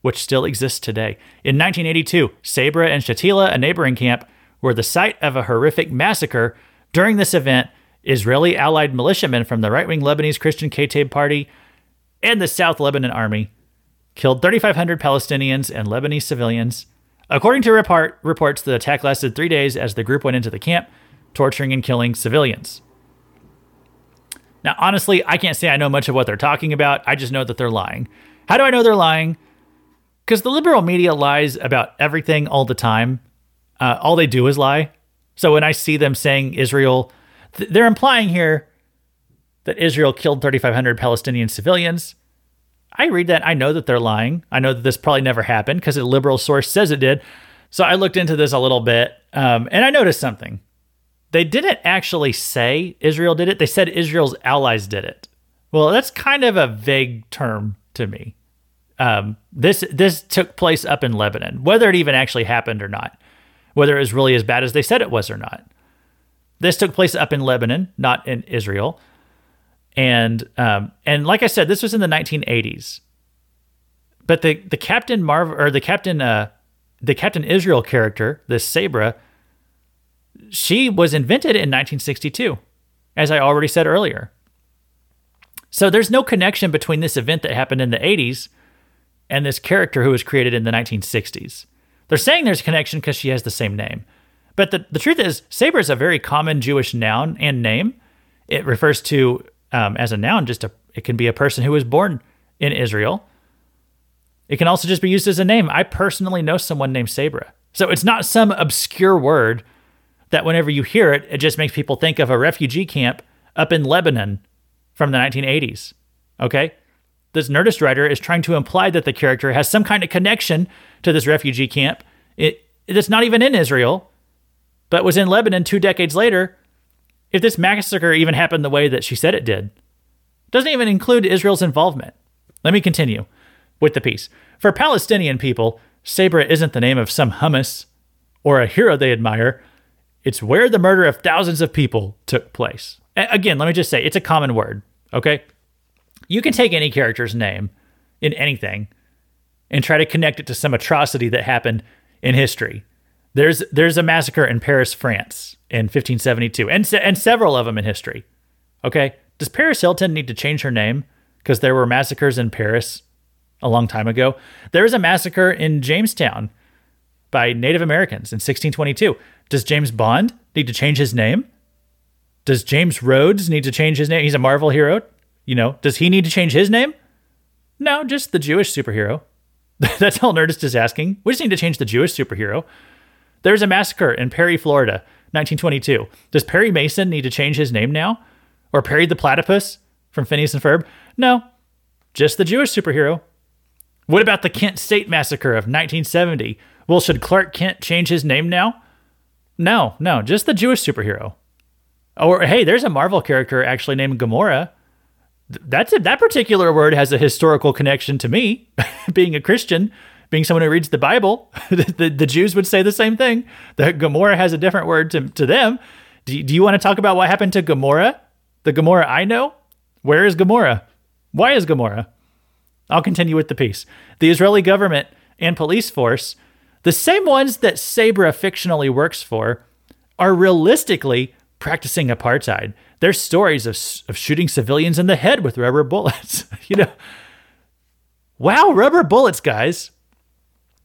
which still exists today. In 1982, Sabra and Shatila, a neighboring camp, were the site of a horrific massacre. During this event, Israeli allied militiamen from the right wing Lebanese Christian Kataib Party and the South Lebanon Army killed 3,500 Palestinians and Lebanese civilians. According to report, reports, the attack lasted three days as the group went into the camp, torturing and killing civilians. Now, honestly, I can't say I know much of what they're talking about. I just know that they're lying. How do I know they're lying? Because the liberal media lies about everything all the time. Uh, all they do is lie. So when I see them saying Israel, th- they're implying here that Israel killed 3,500 Palestinian civilians. I read that. I know that they're lying. I know that this probably never happened because a liberal source says it did. So I looked into this a little bit um, and I noticed something. They didn't actually say Israel did it, they said Israel's allies did it. Well, that's kind of a vague term to me. Um, this this took place up in Lebanon, whether it even actually happened or not, whether it was really as bad as they said it was or not. This took place up in Lebanon, not in Israel, and um, and like I said, this was in the 1980s. But the the Captain Marvel or the Captain uh, the Captain Israel character, this Sabra, she was invented in 1962, as I already said earlier. So there's no connection between this event that happened in the 80s and this character who was created in the 1960s. They're saying there's a connection because she has the same name. But the, the truth is, Sabra is a very common Jewish noun and name. It refers to, um, as a noun, just a, it can be a person who was born in Israel. It can also just be used as a name. I personally know someone named Sabra. So it's not some obscure word that whenever you hear it, it just makes people think of a refugee camp up in Lebanon from the 1980s. Okay? This Nerdist writer is trying to imply that the character has some kind of connection to this refugee camp. It, it's not even in Israel, but was in Lebanon two decades later. If this massacre even happened the way that she said it did, doesn't even include Israel's involvement. Let me continue with the piece. For Palestinian people, Sabra isn't the name of some hummus or a hero they admire. It's where the murder of thousands of people took place. Again, let me just say, it's a common word, okay? You can take any character's name in anything and try to connect it to some atrocity that happened in history. There's there's a massacre in Paris, France in 1572 and se- and several of them in history. Okay? Does Paris Hilton need to change her name because there were massacres in Paris a long time ago? There was a massacre in Jamestown by Native Americans in 1622. Does James Bond need to change his name? Does James Rhodes need to change his name? He's a Marvel hero. You know, does he need to change his name? No, just the Jewish superhero. That's all Nerdist is asking. We just need to change the Jewish superhero. There's a massacre in Perry, Florida, 1922. Does Perry Mason need to change his name now? Or Perry the Platypus from Phineas and Ferb? No, just the Jewish superhero. What about the Kent State Massacre of 1970? Well, should Clark Kent change his name now? No, no, just the Jewish superhero. Oh, or hey, there's a Marvel character actually named Gamora. That's it. That particular word has a historical connection to me, being a Christian, being someone who reads the Bible. the, the Jews would say the same thing. That Gamora has a different word to, to them. Do, do you want to talk about what happened to Gomorrah? The Gomorrah I know? Where is Gomorrah? Why is Gomorrah? I'll continue with the piece. The Israeli government and police force, the same ones that Sabra fictionally works for, are realistically practicing apartheid. There's stories of, of shooting civilians in the head with rubber bullets. you know, wow, rubber bullets, guys.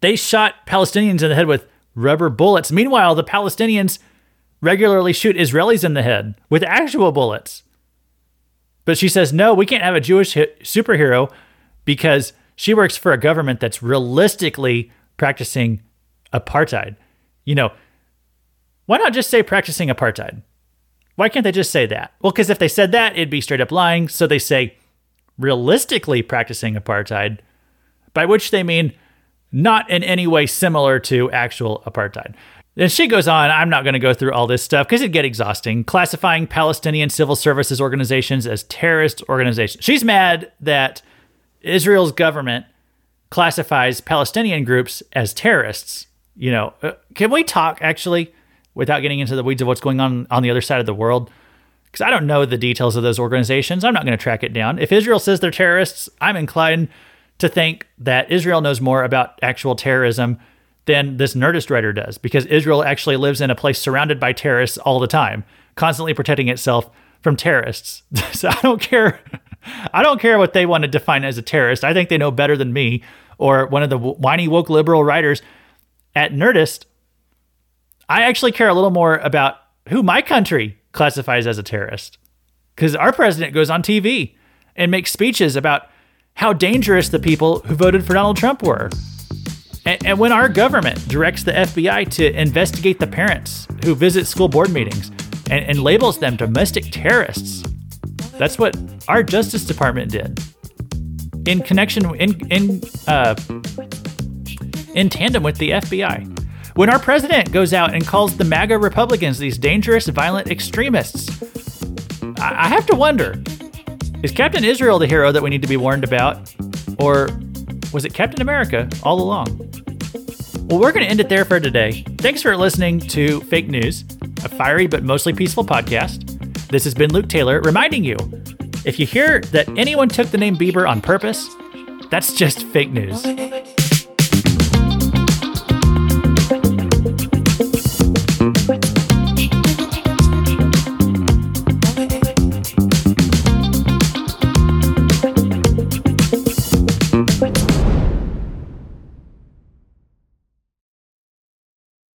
They shot Palestinians in the head with rubber bullets. Meanwhile, the Palestinians regularly shoot Israelis in the head with actual bullets. But she says, no, we can't have a Jewish superhero because she works for a government that's realistically practicing apartheid. You know, why not just say practicing apartheid? Why can't they just say that? Well, because if they said that, it'd be straight up lying. So they say realistically practicing apartheid, by which they mean not in any way similar to actual apartheid. And she goes on, I'm not going to go through all this stuff because it'd get exhausting, classifying Palestinian civil services organizations as terrorist organizations. She's mad that Israel's government classifies Palestinian groups as terrorists. You know, uh, can we talk actually without getting into the weeds of what's going on on the other side of the world? Because I don't know the details of those organizations. I'm not going to track it down. If Israel says they're terrorists, I'm inclined to think that Israel knows more about actual terrorism than this Nerdist writer does, because Israel actually lives in a place surrounded by terrorists all the time, constantly protecting itself from terrorists. so I don't care. I don't care what they want to define as a terrorist. I think they know better than me or one of the whiny woke liberal writers at Nerdist. I actually care a little more about who my country classifies as a terrorist. Because our president goes on TV and makes speeches about how dangerous the people who voted for Donald Trump were and, and when our government directs the FBI to investigate the parents who visit school board meetings and, and labels them domestic terrorists, that's what our Justice Department did in connection in in uh, in tandem with the FBI. When our president goes out and calls the MAGA Republicans these dangerous, violent extremists, I, I have to wonder: Is Captain Israel the hero that we need to be warned about, or was it Captain America all along? Well, we're going to end it there for today. Thanks for listening to Fake News, a fiery but mostly peaceful podcast. This has been Luke Taylor reminding you if you hear that anyone took the name Bieber on purpose, that's just fake news.